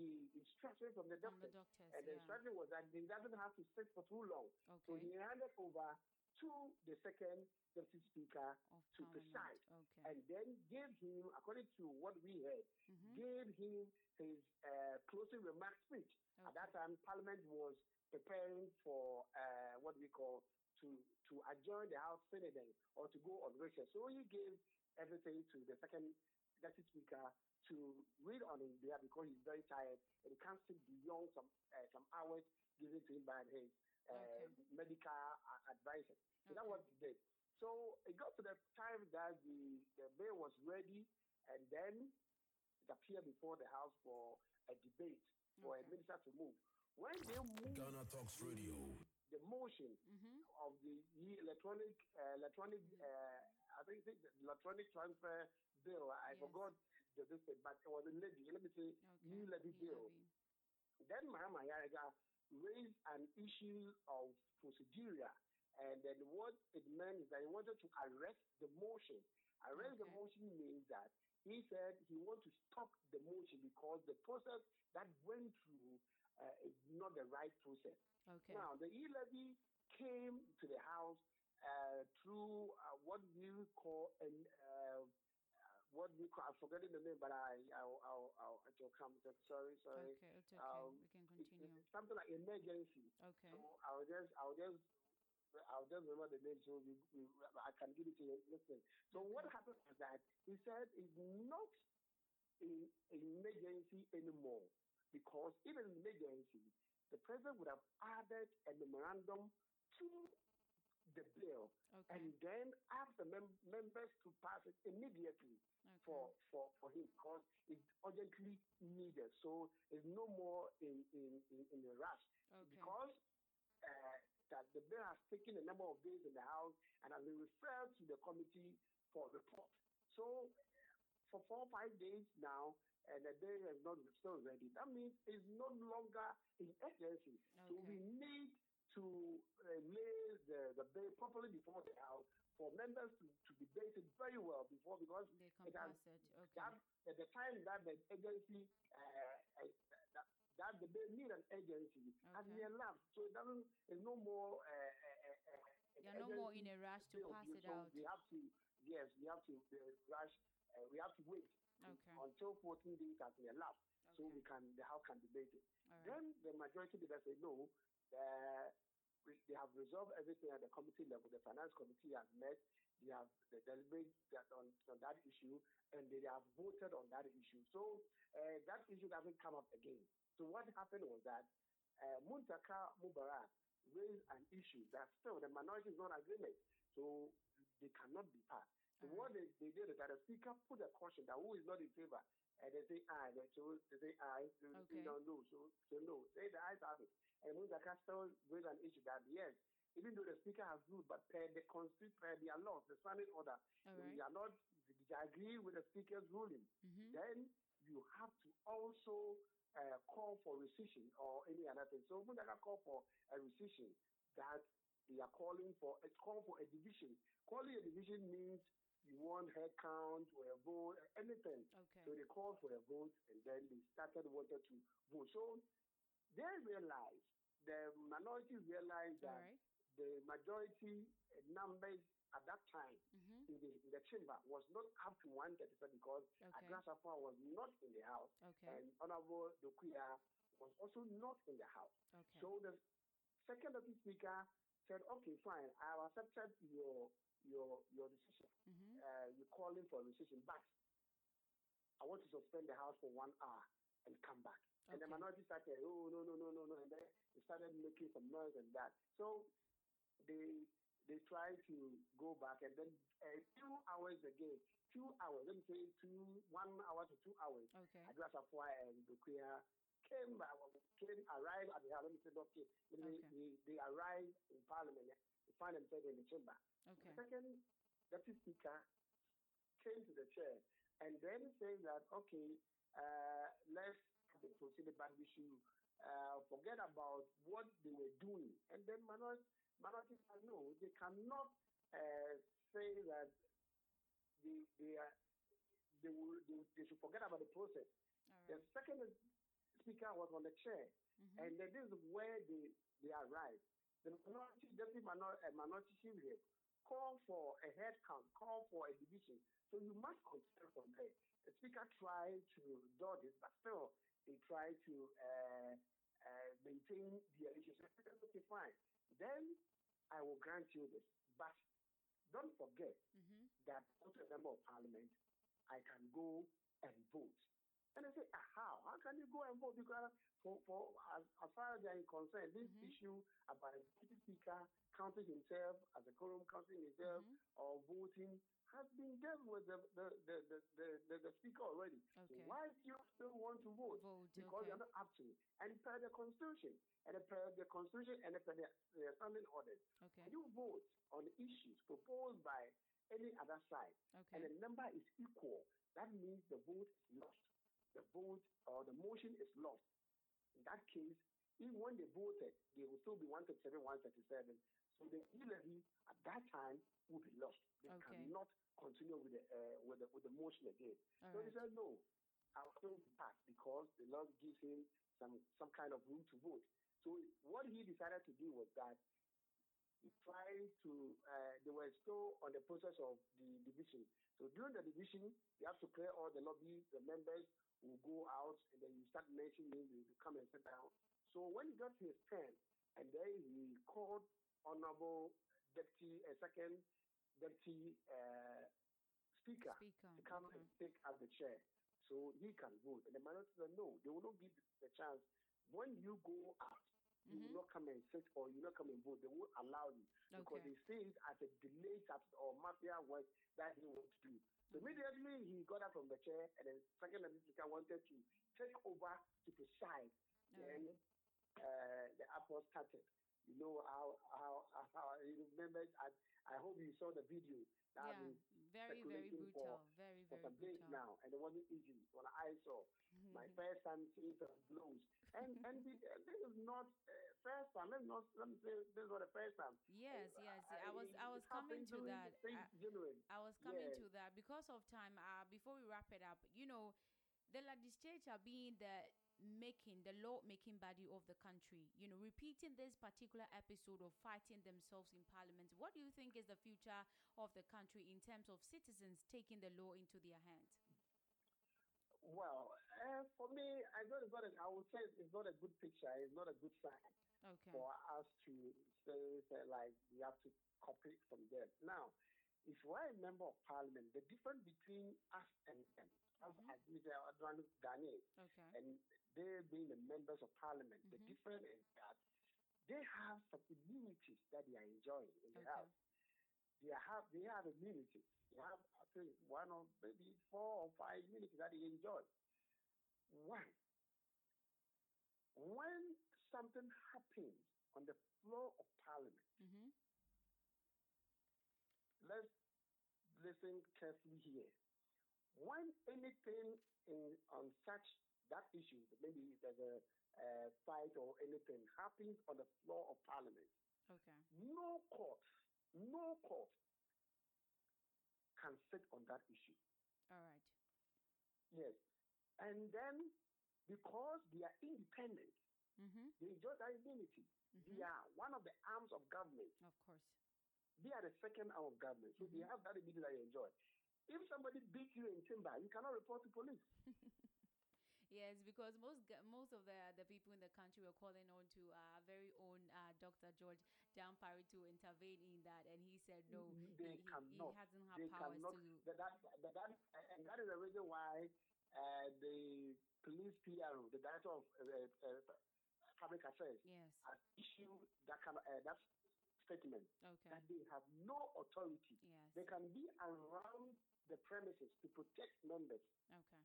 the instructions from the From doctor. the doctors. and the yeah. instruction was that he doesn't have to sit for too long. So he handed over to the second deputy speaker Of to preside Okay. and then gave him, according to what we heard, Mhm. gave him his uh, closing remarks speech. At that time, Parliament was preparing for uh, what we call to to adjourn the House Senate then, or to go on recess. So he gave everything to the second deputy speaker to read on his behalf because he's very tired and he can't sit beyond some uh, some hours given to him by his uh, medical a- advisor. So that was he did. So it got to the time that the, the bill was ready, and then it appeared before the House for a debate for a minister to move. When they moved Ghana Talks Radio. The motion Mm-hmm. of the electronic uh, electronic uh, I think it's the electronic transfer bill. I Yes. forgot the this thing, but it was a levy. Let me say new levy bill. Then Mahama Ayariga raised an issue of procedure, and then what it meant is that he wanted to arrest the motion. Arrest the motion means that he said he wanted to stop the motion because the process that went through uh, is not the right process. Okay. Now, the e-levy came to the House uh, through uh, what we call an uh, what we call I'm forgetting the name, but I I'll I'll, I'll it will come. Sorry, sorry. Okay, it's okay. Um, we can it- continue. it's something like emergency. Okay. So I'll just I'll just I'll just remember the name so we, we, I can give it to you. Listen. So what happened was that he said it's not in emergency anymore because even in emergency the president would have added a memorandum to the bill Okay. and then ask the mem- members to pass it immediately for, for, for him because it's urgently needed. So it's no more in, in, in, in a rush. Okay. Because uh, that the bill has taken a number of days in the House and has been referred to the committee for report. So for four or five days now, and the day is not still ready. That means it's no longer in urgency. So we need to uh, lay the, the bill properly before the House for members to, to debate it very well before because They it has can pass it. Okay. that at the time that the agency uh, uh, that, that the bill need an agency has Okay. elapsed, so it doesn't. It's no more. Uh, uh, You're no more in a rush to pass it so out. We have to. Yes, we have to rush. Uh, we have to wait Okay. until 14 days has elapsed, so we can the House can debate it. Right. Then the majority leader say no. They have resolved everything at the committee level. The finance committee has met. They have the deliberated that on, on that issue, and they have voted on that issue. So uh, that issue doesn't come up again. So what happened was that uh, Muntaka Mubarak raised an issue that still the minority is not agreement, so they cannot be passed. So what they, they did is that the speaker put a question that who is not in favor, and they say aye, they, so they say aye, they, Okay. they don't know, so so no, they the ayes have it. And Muntaka still raised an issue that yes, even though the speaker has ruled, but per the constitution, per their laws, the standing order, All we right. are not disagree with the speaker's ruling. Mhm. Then you have to also uh, call for rescission or any other thing. So Muntaka call for a rescission that they are calling for. It's called for a division. Calling a division means you want head count or a vote, anything. Okay. So they called for a vote and then they started wanted to vote. So they realized, the minority realized All that right. the majority numbers at that time Mhm. in, the, in the chamber was not up to 137 because Okay. Adwoa Safo was not in the house Okay. and Honorable Dokuya was also not in the house. Okay. So the second deputy speaker said, okay, fine, I have accepted your your your decision. Mhm. Uh, you're calling for a decision, but I want to suspend the house for one hour and come back. And the Okay. minority started, oh no no no no no, and then they started making some noise and that. So they they tried to go back, and then a few hours again, two hours, let me say two one hour to two hours. Okay. Adwoa Safo and Dokuya came back, came arrived at the house. Let me say, okay, they, Okay. they, they arrived in Parliament. They find themselves in the chamber. Okay. The second deputy speaker came to the chair and then saying that, okay, uh, let's have the proceeding, but we should uh, forget about what they were doing. And then minority, minority said, no, they cannot uh, say that they, they, are, they, will, they, they should forget about the process. The second speaker was on the chair, Mhm. and this is where they, they arrived. the minority, deputy minor, uh, minority chief whip, call for a head count, call for a division. So you must consider from there. The speaker tried to dodge this, but still they try to uh, uh, maintain the relationship. Okay, fine. Then I will grant you this. But don't forget Mm-hmm. that as a member of parliament, I can go and vote. And I say, ah, how? How can you go and vote? Because for, for as, as far as they are concerned, this Mhm. issue about the speaker counting himself as a quorum, counting himself, Mhm. or voting has been dealt with the, the, the, the, the, the, speaker already. Okay. So why do you still want to vote? Vote, Because okay. you're not up to it. And per the constitution, and per the constitution, and per the, the standing orders, Okay. you vote on issues proposed by any other side, Okay. and the number is equal, that means the vote is lost. The vote or the motion is lost. In that case, even when they voted, they will still be 137, 137. So the e-levy at that time will be lost. They Okay. cannot continue with the, uh, with the with the motion again. All so he said, no, I'll still pass because the law gives him some some kind of room to vote. So what he decided to do was that he tried to, uh, they were still on the process of the division. So during the division, you have to clear all the lobby, the members will go out, and then you start mentioning names, you come and sit down. So when he got his turn, and then he called Honorable Deputy, uh, Second Deputy uh, Speaker Speaker. to come okay. and take as the chair so he can vote. And the minority said, no, they will not give the chance. When you go out, you Mhm. will not come and sit or you will not come and vote. They won't allow you because Okay. they see it as a delay tactic or mafia work that he wants to do. So immediately he got up from the chair and then second and speaker wanted to take over to preside. All Then uh, the apple started. You know how how how you remember I I hope you saw the video. That Yeah. Very, very circulating for- brutal. Very, for very some days brutal. now, and it wasn't easy. When I saw my first time seeing some blows, and and the, uh, this is not uh, first time. Let me not let me say this is not the first time. Yes, Uh, yes. I- I was, I was coming to that. I- I was coming Yes. to that because of time. Uh, before we wrap it up, you know, the legislature being the making the law making body of the country, you know, repeating this particular episode of fighting themselves in parliament. What do you think is the future of the country in terms of citizens taking the law into their hands? Well, uh, for me, I thought it's not. A, I would say it's not a good picture. It's not a good sign Okay. for us to say, say like we have to copy from them. Now, if we are a member of parliament, the difference between us and them, us Mhm. as Mr. Daniel, Okay. and they being the members of parliament, the Mhm. difference is that they have some immunities that they are enjoying in the Okay. house. They have they have immunities. They have I think one or maybe four or five immunities that they enjoy. One, when something happens on the floor of parliament, Mm-hmm. let's listen carefully here. When anything in on such that issue, maybe there's a uh, fight or anything happens on the floor of parliament, Okay. no court, no court can sit on that issue. All right. Yes. And then because they are independent, Mm-hmm. they enjoy that immunity. They Mhm. are one of the arms of government. Of course. They are the second arm of government. So they Mhm. have that immunity that they enjoy. If somebody beats you in timber, you cannot report to police. Yes, because most most of the the people in the country were calling on to our very own uh, Dr. George Dampare to intervene in that, and he said no, they he, cannot. he hasn't had they powers cannot. to. That, that, that, and that is the reason why uh, the police PRO, the director of uh, uh, public affairs, Yes. has issued that kind of uh, that statement Okay. that they have no authority. Yes. They can be around the premises to protect members, Okay.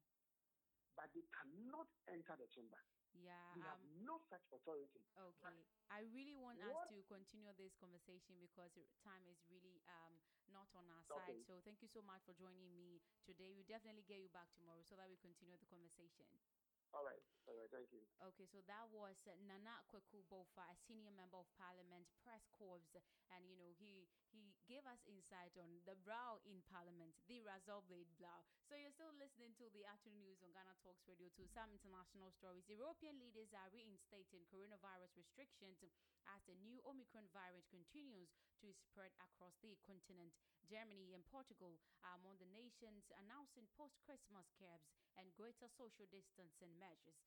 But they cannot enter the chamber. Yeah. They have Um. no such authority. Okay. I really want us to continue this conversation because time is really um not on our Okay. side. So thank you so much for joining me today. We'll definitely get you back tomorrow so that we continue the conversation. All right. All right. Thank you. Okay, so that was Nana Kweku Bofa, a senior member of parliament, press corps, and you know he he gave us insight on the brow in Parliament, the razor blade brow. So you're still listening to the afternoon news on Ghana Talks Radio to some international stories. European leaders are reinstating coronavirus restrictions as the new Omicron variant continues to spread across the continent. Germany and Portugal um, are among the nations announcing post-Christmas curbs and greater social distancing measures.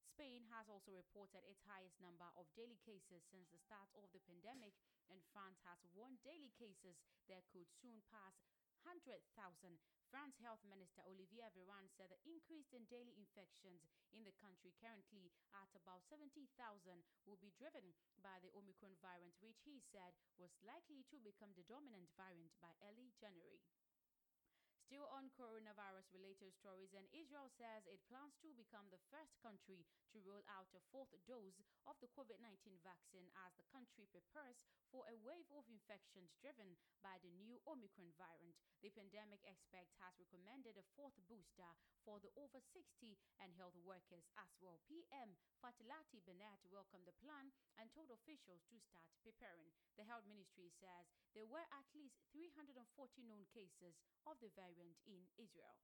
Spain has also reported its highest number of daily cases since the start of the pandemic, and France has warned daily cases that could soon pass 100,000. France Health Minister Olivier Véran said the increase in daily infections in the country currently at about 70,000 will be driven by the Omicron variant, which he said was likely to become the dominant variant by early January. Still on coronavirus related stories, and Israel says it plans to become the first country to roll out a fourth dose of the COVID 19 vaccine as the country prepares for a wave of infections driven by the new Omicron variant. The pandemic expert has recommended a fourth booster for the over 60 and health workers as well. PM Naftali Bennett welcomed the plan and told officials to start preparing. The health ministry says there were at least 340 known cases of the variant in Israel.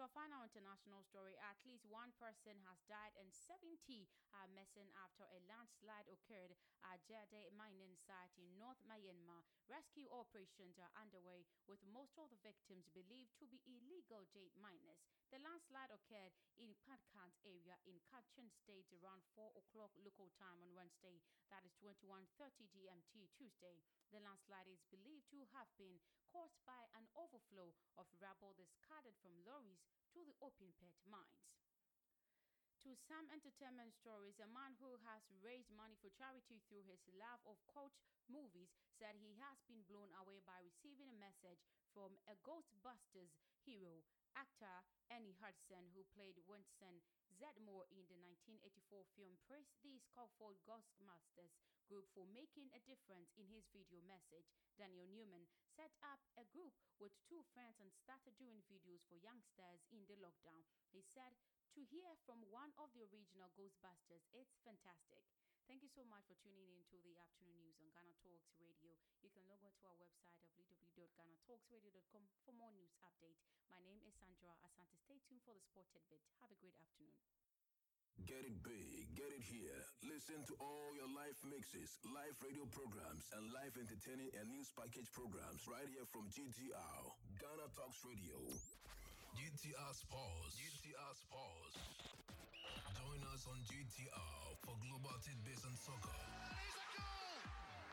To our final international story, at least one person has died and 70 are missing after a landslide occurred at Jade mining site in North Myanmar. Rescue operations are underway with most of the victims believed to be illegal jade miners. The landslide occurred in Hpakant area in Kachin State around 4 o'clock local time on Wednesday, that is 21:30 GMT Tuesday. The landslide is believed to have been caused by an overflow of rubble discarded from lorries to the open pit mines. To some entertainment stories, a man who has raised money for charity through his love of cult movies said he has been blown away by receiving a message from a Ghostbusters hero, actor Ernie Hudson, who played Winston Zeddemore in the 1984 film praised the Scofford Ghostbusters group for making a difference in his video message. Daniel Newman set up a group with two friends and started doing videos for youngsters in the lockdown. He said, to hear from one of the original Ghostbusters, it's fantastic. Thank you so much for tuning in to the afternoon news on Ghana Talks Radio. You can log on to our website of www.ghanatalksradio.com for more news update. My name is Sandra Asante. Stay tuned for the spotted bit. Have a great afternoon. Get it big, get it here. Listen to all your live mixes, live radio programs, and live entertaining and news package programs right here from GTR, Ghana Talks Radio. GTR Sports. GTR Sports. Join us on GTR for global tidbits and soccer.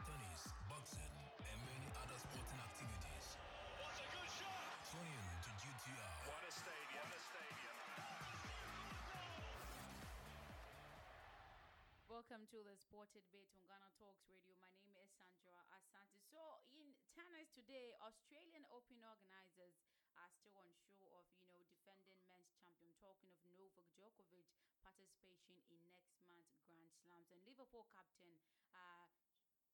Tennis, boxing, and many other sporting activities. What a good shot! Tune in to GTR. What a stadium! What a stadium! Welcome to the Sported Bit on Ghana Talks Radio. My name is Sandra Asante. So, in tennis today, Australian Open organizers are still unsure of, you know, defending men's champion. Talking of Novak Djokovic participation in next month's Grand Slams. And Liverpool captain uh,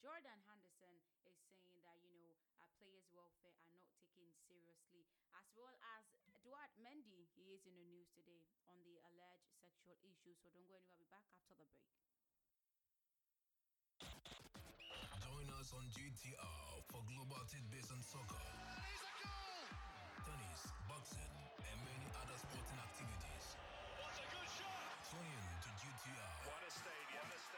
Jordan Henderson is saying that, you know, uh, players' welfare are not taken seriously, as well as Eduard Mendy. He is in the news today on the alleged sexual issues. So don't go anywhere. I'll be back after the break. Join us on GTR for global tidbits and soccer. Tennis, boxing, and many other sporting activities. In to GTR. What a stadium! What a stadium!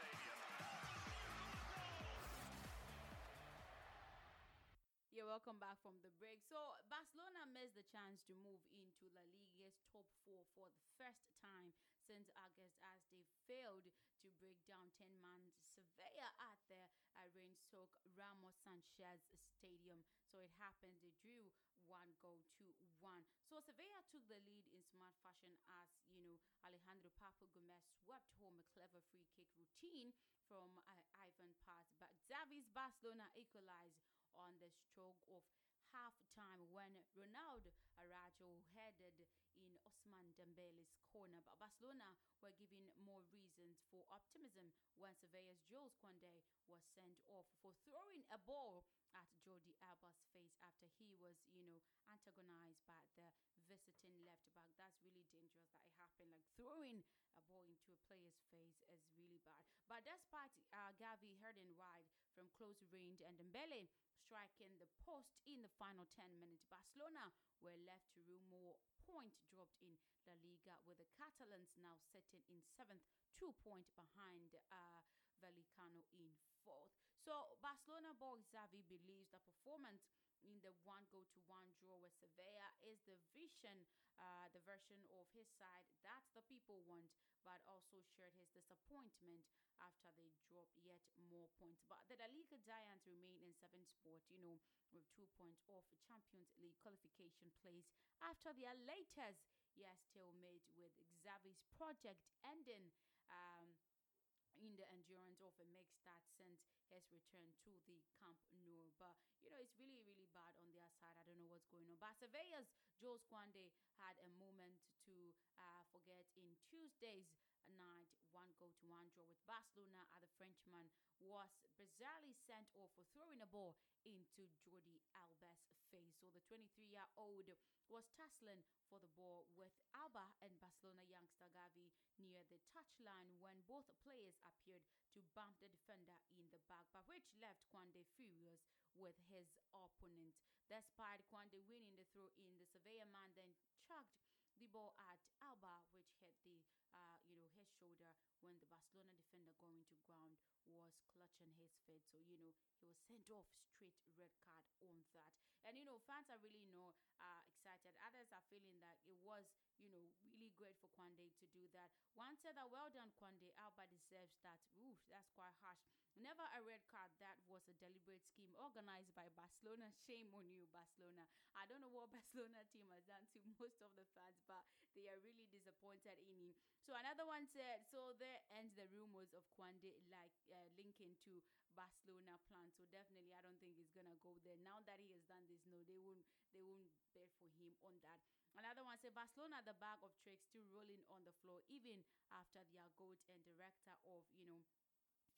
Yeah, welcome back from the break. So, Barcelona missed the chance to move into La Liga's top four for the first time since August as they failed to break down 10 man Sevilla at the uh, rain soaked Ramos Sanchez Stadium. So, it happened, they drew one goal to one. So, Sevilla took the lead in smart fashion as, you know, Alejandro Papu Gomez swept home a clever free kick routine from uh, Ivan Paz. But Xavi's Barcelona equalized on the stroke of half time when Ronaldo Araujo headed in Ousmane Dembele's corner. But Barcelona were given more reasons for optimism when Sevilla's Jules Koundé was sent off for throwing a ball at Jordi Alba's face after he was, you know, antagonized by the visiting left back. That's really dangerous that it happened. Like throwing a ball into a player's face is really bad. But despite uh, Gavi heading wide from close range and Dembele striking the post in the final 10 minutes. Barcelona were left to room more point dropped in La Liga with the Catalans now sitting in seventh, two point behind uh, in fourth. So Barcelona boss Xavi believes the performance in the one goal to one draw with Sevilla is the vision, uh, the version of his side that the people want, but also shared his disappointment after they dropped yet more points. But the La Liga Giants remain in seventh spot, you know, with two points off Champions League qualification place after their latest yes stalemate with Xavi's project ending. Um, in the endurance of a mixed that since his returned to the Camp Nou. But, you know, it's really, really bad on their side. I don't know what's going on. But Sevilla's Jules Koundé had a moment to uh, forget in Tuesday's night, one goal to one draw with Barcelona. The Frenchman was bizarrely sent off for throwing a ball into Jordi Alba's face. So the 23-year-old was tussling for the ball with Alba and Barcelona youngster Gavi near the touchline when both players appeared to bump the defender in the back, but which left Koundé furious with his opponent. Despite Koundé winning the throw in, the Sevilla man then chucked the ball at Alba, which hit the uh, shoulder when the Barcelona defender going to ground was clutching his feet. So you know he was sent off straight red card on that. And you know fans are really you know uh, excited. Others are feeling that it was you know great for Koundé to do that. One said that well done Koundé. Alba deserves that. Ooh, that's quite harsh. Never a red card. That was a deliberate scheme organized by Barcelona. Shame on you, Barcelona. I don't know what Barcelona team has done to most of the fans, but they are really disappointed in him. So another one said, so there ends the rumors of Koundé like uh, linking to Barcelona plan. So definitely, I don't think he's gonna go there. Now that he has done this, no, they won't. They won't for him on that. Another one said Barcelona, the bag of tricks, still rolling on the floor even after their goat and director of you know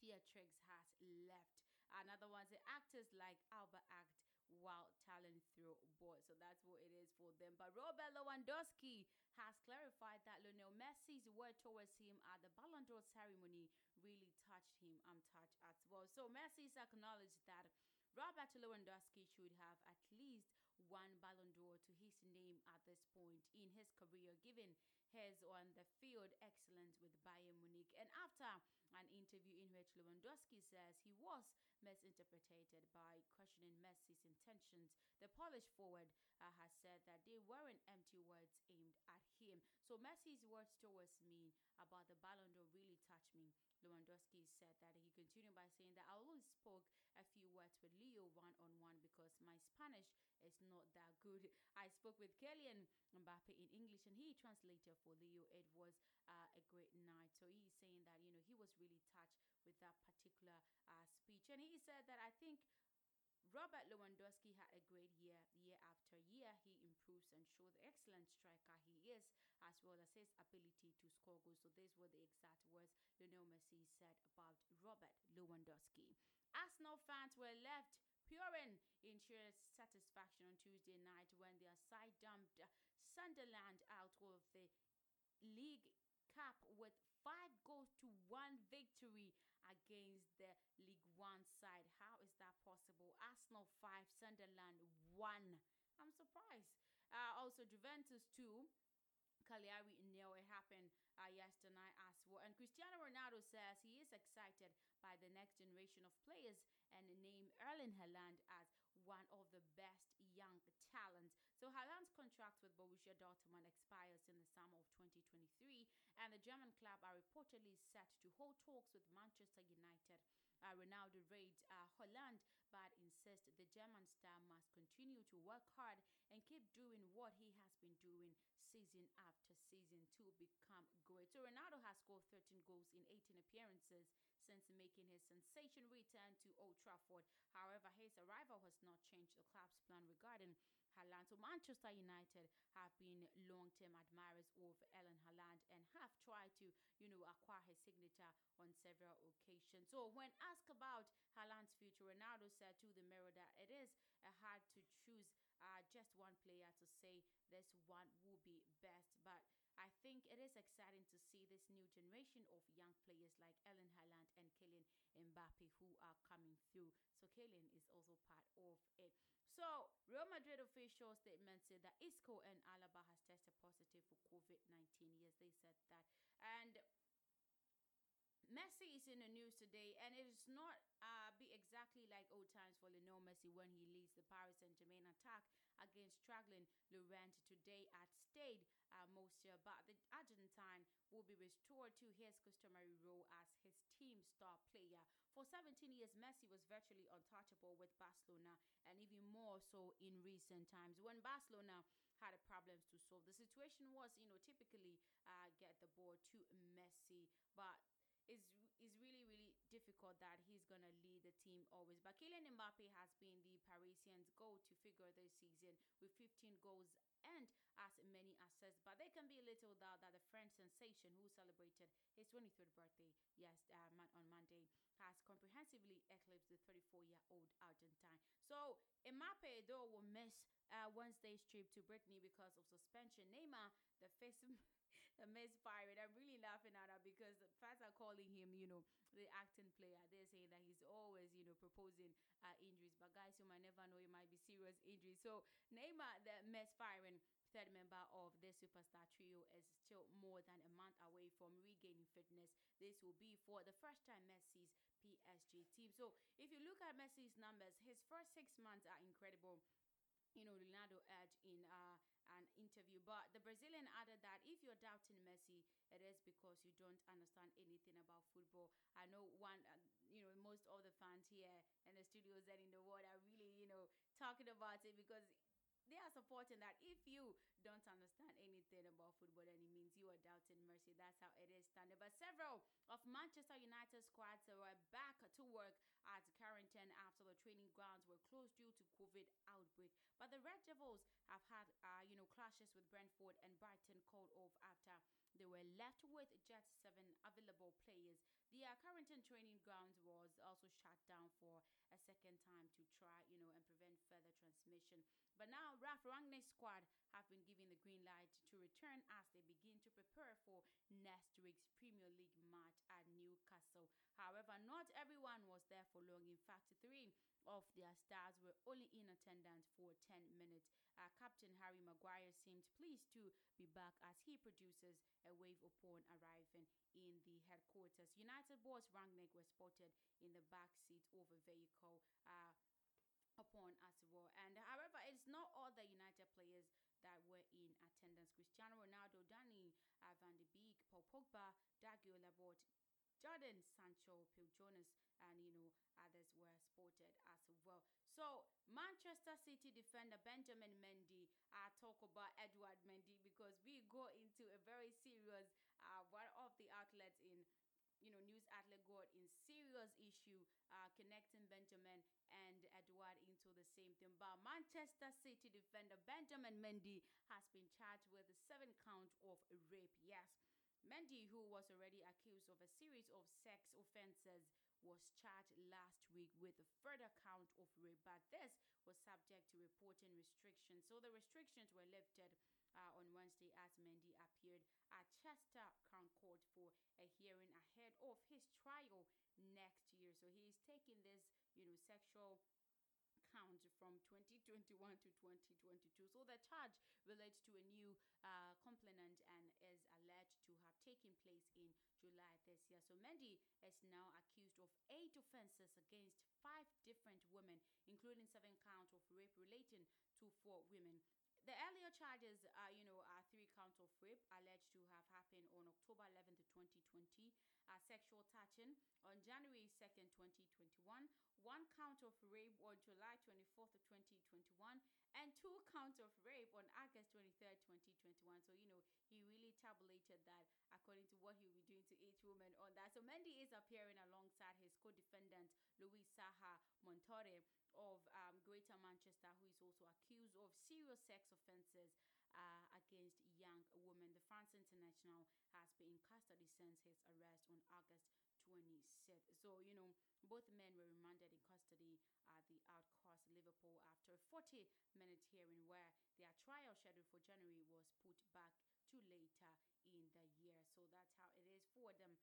theatrics has left. Another one said actors like Alba act while talent through board. So that's what it is for them. But Robert Lewandowski has clarified that Lionel Messi's word towards him at the Ballon d'Or ceremony really touched him. I'm touched as well. So Messi's acknowledged that Robert Lewandowski should have at least one Ballon d'Or to his name at this point in his career, given his on the field excellence with Bayern Munich. And after an interview in which Lewandowski says he was misinterpreted by questioning Messi's intentions, the Polish forward uh, has said that they weren't empty words aimed at him. So Messi's words towards me about the Ballon d'Or really touched me. Lewandowski said that he continued by saying that I only spoke a few words with Leo one on one because my Spanish is not that good. I spoke with Kylian Mbappe in English and he translated for Leo. It was uh, a great night. So he's saying that, you know, he was really touched with that particular uh, speech. And he said that I think Robert Lewandowski had a great year. Year after year, he improves and shows the excellent striker he is, as well as his ability to score goals. So these were the exact words Lionel Messi said about Robert Lewandowski. Arsenal fans were left pouring in sheer satisfaction on Tuesday night when their side dumped Sunderland out of the League Cup with five goals to one victory against the League One side. How is that possible? Arsenal 5, Sunderland 1. I'm surprised. Uh, also, Juventus 2. Cagliari nil. It happened uh, yesterday as well. And Cristiano Ronaldo says he is excited by the next generation of players and named Erling Haaland as one of the best young talents. So Haaland's contract with Borussia Dortmund expires in the summer of 2023, and the German club are reportedly set to hold talks with Manchester United. Uh, Ronaldo raised uh, Haaland, but insists the German star must continue to work hard and keep doing what he has been doing season after season to become great. So Ronaldo has scored 13 goals in 18 appearances since making his sensation return to Old Trafford. However, his arrival has not changed the club's plan regarding Haaland. So Manchester United have been long-term admirers of Erling Haaland and have tried to, you know, acquire his signature on several occasions. So when asked about Haaland's future, Ronaldo said to the Mirror that it is uh, hard to choose uh, just one player to say this one will be best. But I think it is exciting to see this new generation of young players like Erling Haaland and Kylian Mbappe who are coming through. So Kylian is also part of Real Madrid official statement said that Isco and Alaba has tested positive for COVID-19. Yes, they said that. And Messi is in the news today, and it is not uh, be exactly like old times for Lionel Messi when he leads the Paris Saint-Germain attack against struggling Lorient today at Stade uh. But the Argentine will be restored to his customary role as his team star player. For 17 years, Messi was virtually untouchable with Barcelona, and even more so in recent times when Barcelona had problems to solve. The situation was, you know, typically uh, get the ball to Messi, but is is really really difficult that he's gonna lead the team always. But Kylian Mbappe has been the Parisians' go-to figure this season with 15 goals and as many assists. But there can be little doubt that the French sensation, who celebrated his 23rd birthday yes uh, on Monday, has comprehensively eclipsed the 34-year-old Argentine. So Mbappe though will miss uh, Wednesday's trip to Brittany because of suspension. Neymar, the face. Miss Pirate. I'm really laughing at her because the fans are calling him, you know, the acting player. They're saying that he's always, you know, proposing uh, injuries. But guys, you might never know it might be serious injuries. So Neymar, the Miss Pirate, third member of the superstar trio is still more than a month away from regaining fitness. This will be for the first time Messi's PSG team. So if you look at Messi's numbers, his first six months are incredible you know, Ronaldo edge in uh, an interview. But the Brazilian added that if you're doubting Messi, it is because you don't understand anything about football. I know one, uh, you know, most of the fans here in the studios and in the world are really, you know, talking about it because they are supporting that. If you don't understand anything about football then it means you are doubting Messi. That's how it is standard but several of manchester united squads were back to work at carrington after the training grounds were closed due to covid outbreak. But the red devils have had uh, you know clashes with brentford and brighton called off after they were left with just seven available players. The uh, Carrington training grounds was also shut down for a second time to try, you know, and prevent further transmission. But now Ralf Rangnick's squad have been given the green light to return as they begin to prepare for next week's Premier League match at Newcastle. However, not everyone was there for long. In fact, three of their stars were only in attendance for 10 minutes. Uh, Captain Harry Maguire seemed pleased to be back as he produces a wave upon arriving in the headquarters. United boss Rangnick was spotted in the back seat of a vehicle. Uh, upon as well. And however, it's not all the United players that were in attendance. Cristiano Ronaldo, Danny uh, Van de Beek, Paul Pogba, Dagio Labort, Jadon Sancho, Phil Jones, and you know others were spotted as well. So Manchester City defender Benjamin Mendy, I uh, talk about Edward Mendy because we go into a very serious uh, one of the outlets in you know, news outlet got in serious issue uh, connecting Benjamin and Edward into the same thing. But Manchester City defender Benjamin Mendy has been charged with a seven count of rape. Yes, Mendy, who was already accused of a series of sex offenses, was charged last week with a further count of rape, but this was subject to reporting restrictions. So the restrictions were lifted uh, on Wednesday as Mendy appeared at Chester Crown Court for a hearing ahead of his trial next year. So he is taking this, you know, sexual count from 2021 to 2022. So the charge relates to a new uh, complainant and is taken place in July this year. So Mendy is now accused of eight offenses against five different women, including seven counts of rape relating to four women the earlier charges are, you know, are three counts of rape alleged to have happened on October 11th, 2020, uh, sexual touching on January 2nd, 2021, one count of rape on July 24th, 2021, and two counts of rape on August 23rd, 2021. So, you know, he really tabulated that according to what he will be doing to each woman on that. So, Mendy is appearing alongside his co-defendant, Louis Saha Matturie, of um, Greater Manchester, who is also accused of serious sex offences uh, against young women. The France international has been in custody since his arrest on August 26th. So, you know, both men were remanded in custody at the Altcourse Liverpool after a 40 40 minute hearing where their trial scheduled for January was put back to later in the year. So that's how it is for them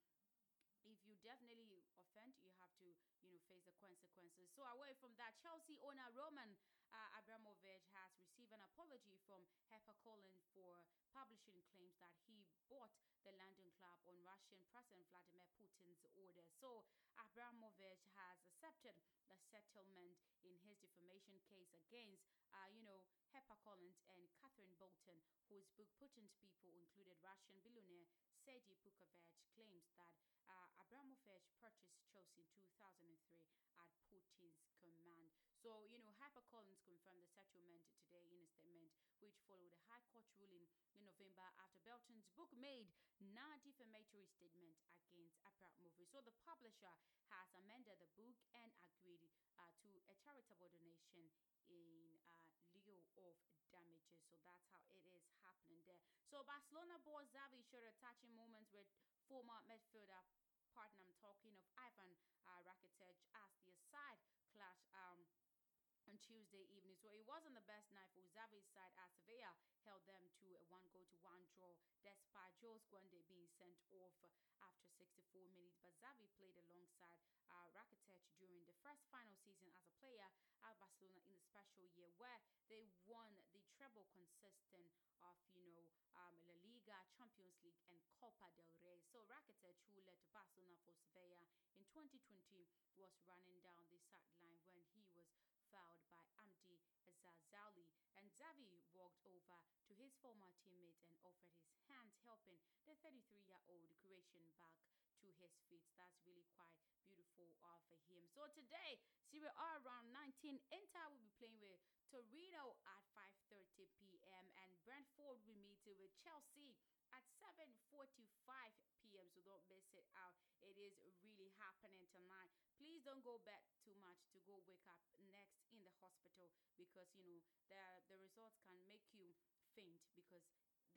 if you definitely offend, you have to, you know, face the consequences. So away from that, Chelsea owner Roman uh, Abramovich has received an apology from HarperCollins for publishing claims that he bought the London club on Russian President Vladimir Putin's order. So Abramovich has accepted the settlement in his defamation case against, uh, you know, HarperCollins and Catherine Belton, whose book Putin's People included Russian billionaire Sergei Pukovich, claims that uh, Abramovich purchased Chelsea in 2003 at Putin's command. So, you know, HarperCollins confirmed the settlement today in a statement which followed a High Court ruling in November after Belton's book made non-defamatory statement against Abramovich. So the publisher has amended the book and agreed uh, to a charitable donation in of damages. So that's how it is happening there. So Barcelona boss Xavi showed a touching moments with former midfielder partner. I'm talking of Ivan uh, Rakitic as the side clash um, on Tuesday evening. So it wasn't the best night for Xavi's side as Sevilla held them to a one goal to one draw despite Jules Koundé being sent off after 64 minutes. But Xavi played alongside uh, Rakitic during the first final season as a player at Barcelona in the special year where they won the treble consistent of, you know, um, La Liga, Champions League, and Copa del Rey. So Rakitic, who led Barcelona for Sevilla in 2020, was running down the sideline when he fouled by Abde Ezzalzouli. And Xavi walked over to his former teammate and offered his hand, helping the 33-year-old Croatian back to his feet. That's really quite beautiful of him. So today, Serie A round 19, Inter will be playing with Torino at 5.30 p.m. and Brentford will be meeting with Chelsea at 7.45 p.m. So don't miss it out. It is really happening tonight. Please don't go back too much to go wake up next in the hospital because, you know, the, the results can make you faint because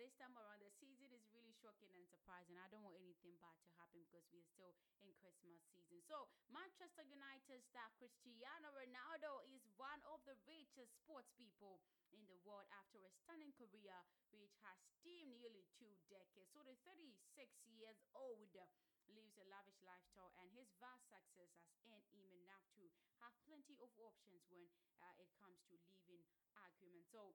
this time around the season is really shocking and surprising. I don't want anything bad to happen because we are still in Christmas season. So Manchester United star Cristiano Ronaldo is one of the richest sports people in the world after a stunning career which has steamed nearly two decades. So the 36 years old lives a lavish lifestyle and his vast success earned him enough to have plenty of options when uh, it comes to living arguments. So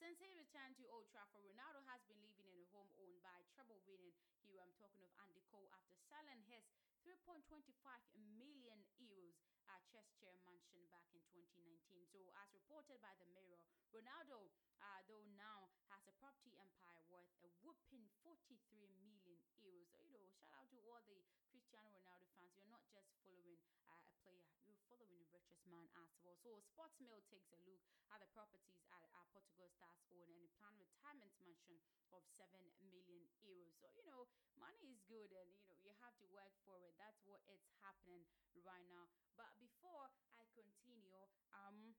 since he returned to Old Trafford, Ronaldo has been living in a home owned by treble winning hero. I'm talking of Andy Cole after selling his 3.25 million euros uh, Cheshire mansion back in 2019. So, as reported by the Mirror, Ronaldo, uh, though now has a property empire worth a whooping 43 million euros. So, you know, shout out to all the Cristiano Ronaldo fans. You're not just following uh, a player, you're following a richest man as well. So, Sportsmail takes a look at the properties at, at Portugal Stars own and a planned retirement mansion of 7 million euros. So, you know, money is good and, you know, you have to work for it. That's what it's happening right now. But before I continue, um,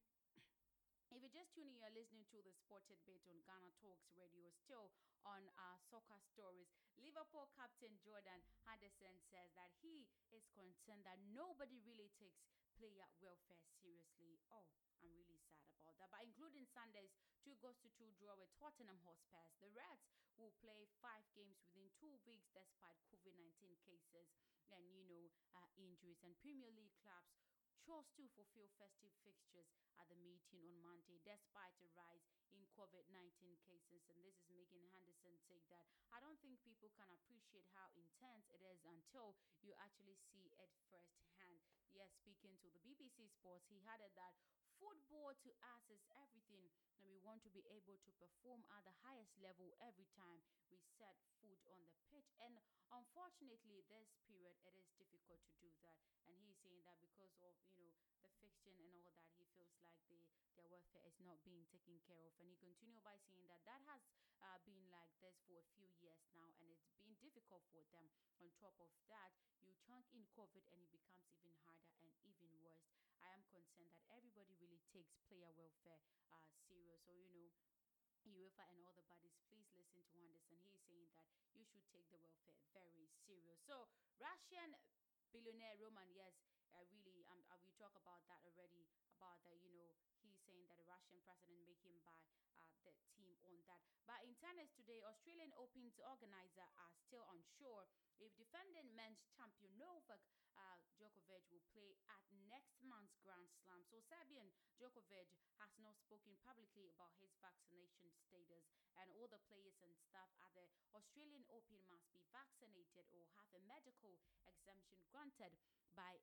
if you're just tuning, you're listening to the Sported Bit on Ghana Talks Radio, still on our soccer stories. Liverpool captain Jordan Henderson says that he is concerned that nobody really takes player welfare seriously. Oh, I'm really sad about that. But including Sunday's two goals to two draw with Tottenham Hotspurs, the Reds will play five games within two weeks despite COVID 19 cases and, you know, uh, injuries. And Premier League clubs chose to fulfill festive fixtures at the meeting on Monday, despite a rise in COVID 19 cases. And this is making Henderson say that I don't think people can appreciate how intense it is until you actually see it firsthand. Yes, speaking to the BBC Sports, he added that football to us is everything, and we want to be able to perform at the highest level every time we set foot on the pitch. And unfortunately, this period it is difficult to do that. And he's saying that because of you know the fiction and all that, he feels like the their welfare is not being taken care of. And he continued by saying that that has uh, been like this for a few years now, and it's been difficult for them. On top of that, you chunk in COVID, and it becomes even harder and even worse. I am concerned that everybody really takes player welfare uh, serious. So you know UEFA and all the bodies, please listen to Henderson. He's saying that you should take the welfare very serious. So, Russian billionaire Roman, yes, uh, really, um, uh, we talk about that already. About that, you know, he's saying that the Russian president make him buy uh, the team on that. But in tennis today, Australian Open's organizer are still unsure if defending men's champion Novak uh, Djokovic will play at next month's Grand Slam. So Serbian Djokovic has not spoken publicly about his vaccination status, and all the players and staff at the Australian Open must be vaccinated or have a medical exemption granted by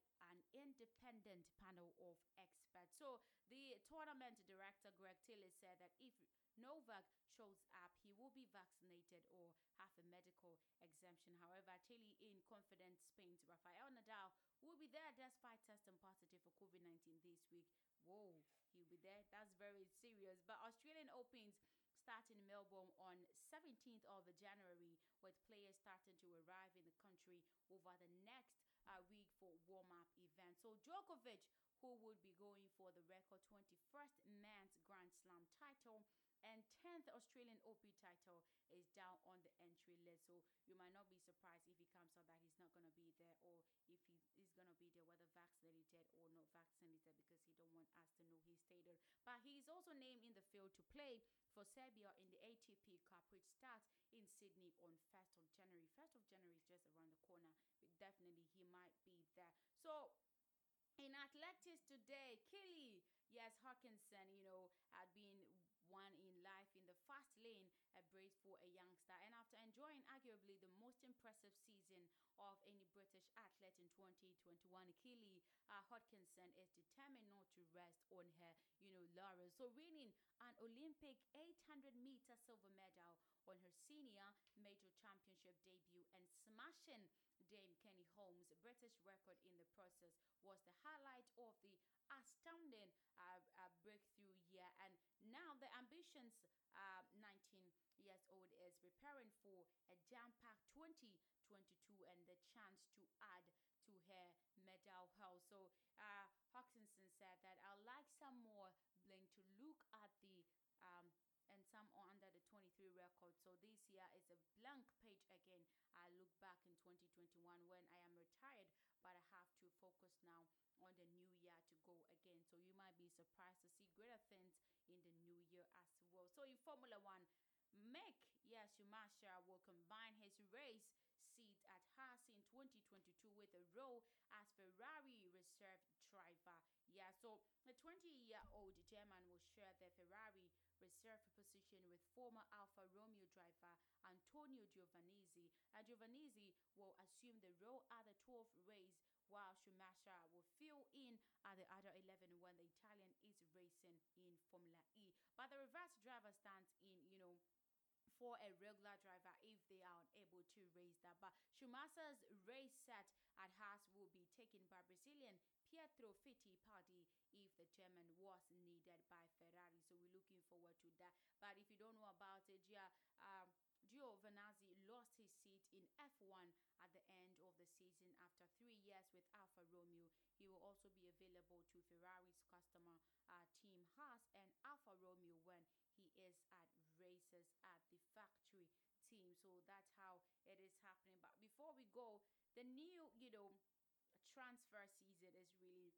independent panel of experts. So the tournament director Greg Taylor said that if Novak shows up, he will be vaccinated or have a medical exemption. However, Taylor in confident Spain's Rafael Nadal will be there despite testing positive for COVID 19 this week. Whoa, he'll be there. That's very serious. But Australian Opens start in Melbourne on 17th of January, with players starting to arrive in the country over the next week for warm-up events. So Djokovic, who would be going for the record 21st men's Grand Slam title, and 10th Australian Open title is down on the entry list. So you might not be surprised if he comes out that he's not going to be there or if he is going to be there, whether vaccinated or not vaccinated, because he don't want us to know his status. But he is also named in the field to play for Serbia in the ATP Cup, which starts in Sydney on 1st of January. 1st of January is just around the corner. Definitely, he might be there. So in athletics today, Kelly, yes, Hodgkinson, you know, had been one in life in the fast lane, a brace for a youngster. And after enjoying arguably the most impressive season of any British athlete in 2021, Kelly uh, Hodgkinson is determined not to rest on her, you know, laurels. So winning an Olympic 800 meter silver medal on her senior major championship debut and smashing Dame Kelly Holmes' British record in the process was the highlight of the astounding uh, uh, breakthrough year. And now the ambitions, uh, 19 years old, is preparing for a jam-packed 2022 and the chance to add So uh, Hodgkinson said that I'd like some more bling to look at the um, and some are under the 23 record. So this year is a blank page again. I look back in 2021 when I am retired, but I have to focus now on the new year to go again. So you might be surprised to see greater things in the new year as well. So in Formula One, Mick, yes, Schumacher will combine his race seat at Haas in 2022 with a role Ferrari reserve driver. Yeah, so the 20 year old German will share the Ferrari reserve position with former Alfa Romeo driver Antonio Giovinazzi. And will assume the role at the 12th race while Schumacher will fill in at the other 11 when the Italian is racing in Formula E. But the reverse driver stands in, you for a regular driver if they are unable to raise that. But Schumacher's race set at Haas will be taken by Brazilian Pietro Fittipaldi if the German was needed by Ferrari. So we're looking forward to that. But if you don't know about it, yeah, um, lost his seat in F1 at the end of the season after three years with Alfa Romeo. He will also be available to Ferrari's customer uh, team Haas and Alfa Romeo when he is at races at the factory team. So that's how it is happening. But before we go, the new, you know, transfer season is really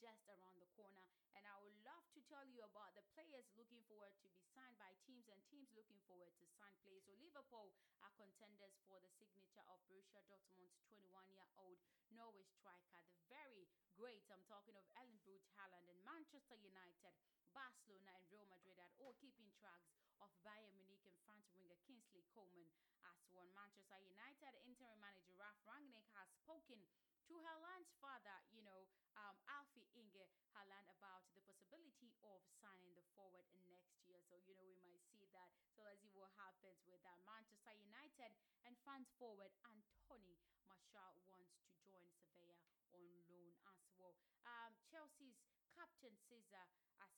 just around the corner and I would love to tell you about the players looking forward to be signed by teams and teams looking forward to sign players. So Liverpool are contenders for the signature of Borussia Dortmund's 21-year-old Norway striker, the very great. I'm talking of Erling Braut Haaland and Manchester United, Barcelona and Real Madrid are all keeping tracks of Bayern Munich and France winger Kingsley Coman as one. Manchester United interim manager Ralf Rangnick has spoken to Haaland's father, you know, um, Alfie Inge Haaland about the possibility of signing the forward next year. So, you know, we might see that. So let's see what happens with that. Manchester United and fans forward Anthony Martial wants to join Sevilla on loan as well. Um, Chelsea's captain Cesar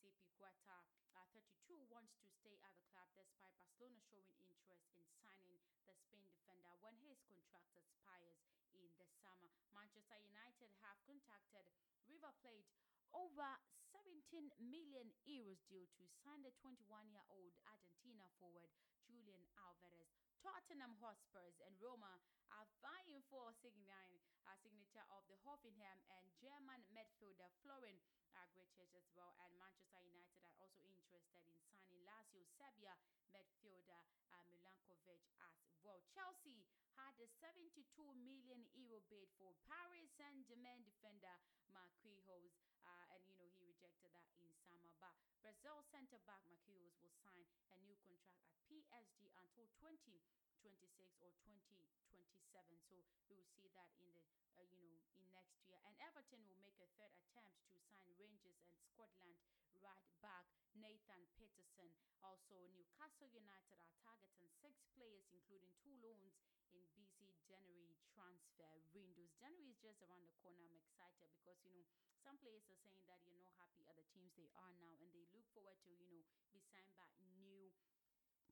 Azpilicueta, uh, 32, wants to stay at the club despite Barcelona showing interest in signing the Spain defender when his contract expires in the summer. Manchester United have contacted River Plate over 17 million euros deal to sign the 21-year-old Argentina forward Julian Alvarez. Tottenham Hotspurs and Roma are vying for uh, signature of the Hoffenheim and German midfielder Florian Grillitsch as well. And Manchester United are also interested in signing Lazio Serbia midfielder uh, Milinkovic as well. Chelsea had a 72 million euro bid for Paris Saint-Germain defender Marquinhos, uh, and you know he rejected that in summer. But Brazil centre back Marquinhos will sign a new contract at PSG until 2026 or 2027. So we will see that in the uh, you know in next year. And Everton will make a third attempt to sign Rangers and Scotland right back Nathan Patterson. Also, Newcastle United are targeting six players, including two loans in busy January transfer windows. January is just around the corner. I'm excited because you know some players are saying that you're not happy at the teams they are now, and they look forward to you know be signed by new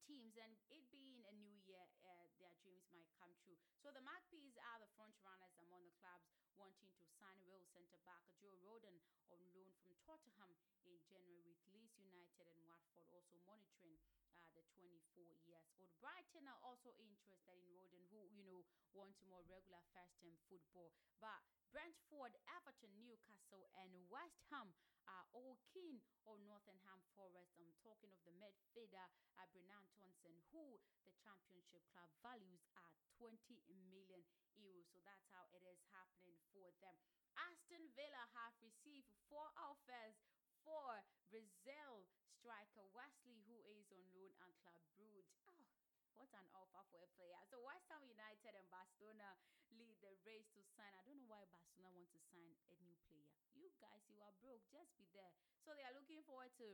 teams and it being a new year uh, their dreams might come true. So the magpies are the front runners among the clubs wanting to sign Wales centre back joe rodon on loan from tottenham in january with leeds united and watford also monitoring uh, the 24 years old. Brighton are also interested in rodon who you know want more regular first team football. But Brentford, Everton, Newcastle, and West Ham all keen on Nottingham Forest. I'm talking of the midfielder uh, Brennan Thompson, who the championship club values at 20 million euros. So that's how it is happening for them. Aston Villa have received four offers for Brazil striker Wesley, who is on loan at Club Brugge. Oh, what an offer for a player. So West Ham United and Barcelona the race to sign. I don't know why Barcelona want to sign a new player. You guys, you are broke. Just be there. So they are looking forward to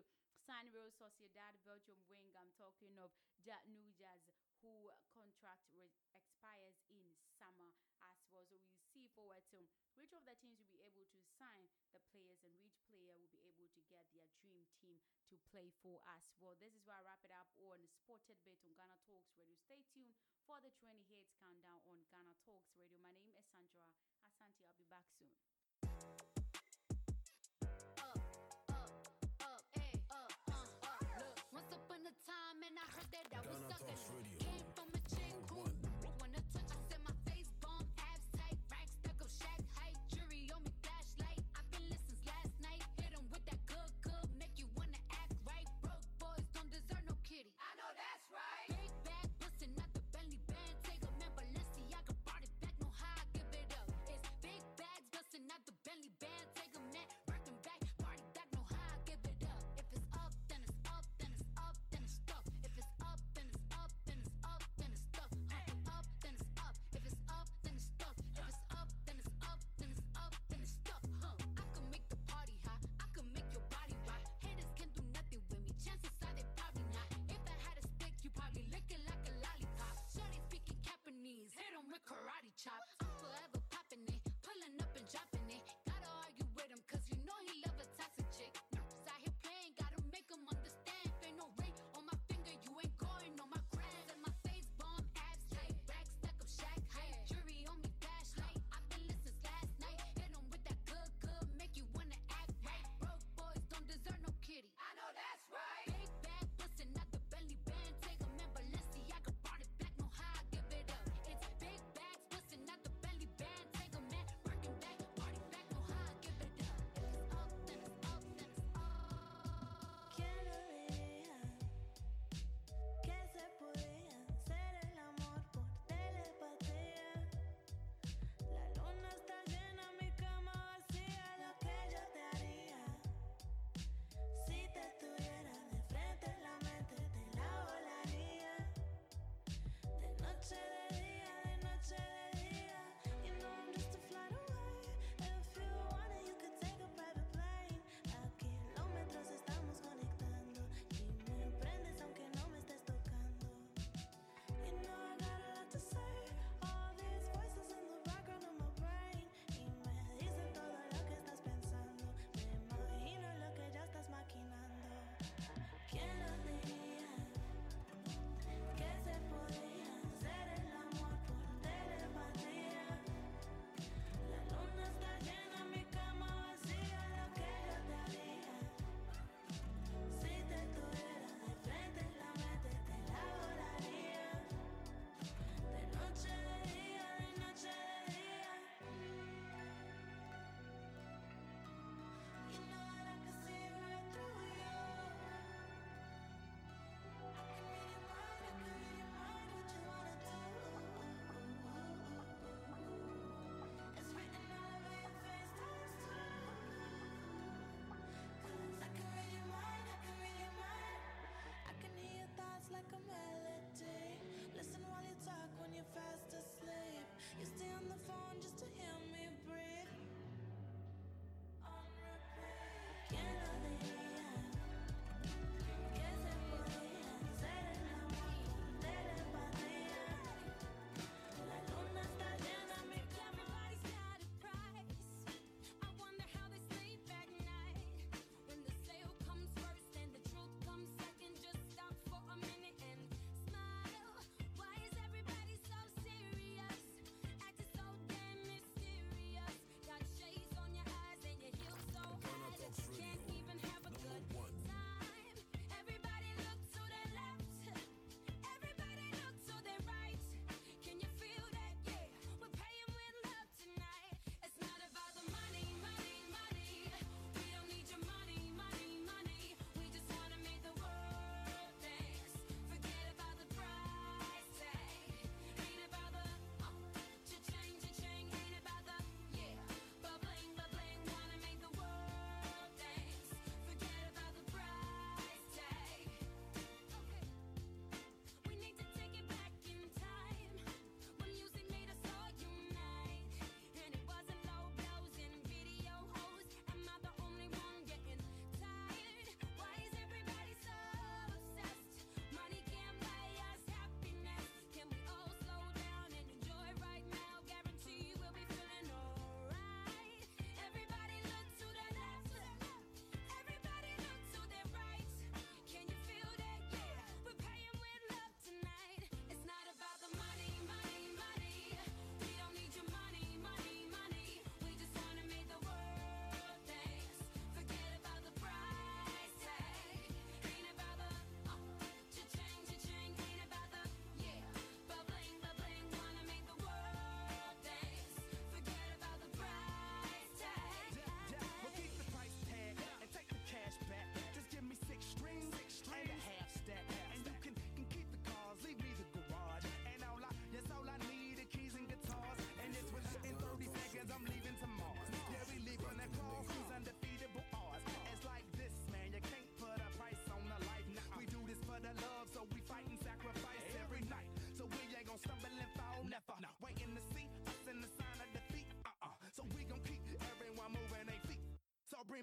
sign Real Sociedad Belgium wing. I'm talking of ja- Nujaz who contract re- expires in summer as well. So we see forward to which of the teams will be able to sign the players and which player will be able to get their dream team to play for us. Well, this is where I wrap it up on Sported Bit on Ghana Talks Radio. Stay tuned for the 20 hits countdown on Ghana Talks Radio. My name is Sandra Asante. I'll be back soon. And I heard that I was sucking. Came from a chick who I'm Forever popping it, pulling up and dropping.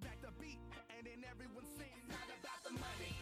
And everyone's saying it's not about the money.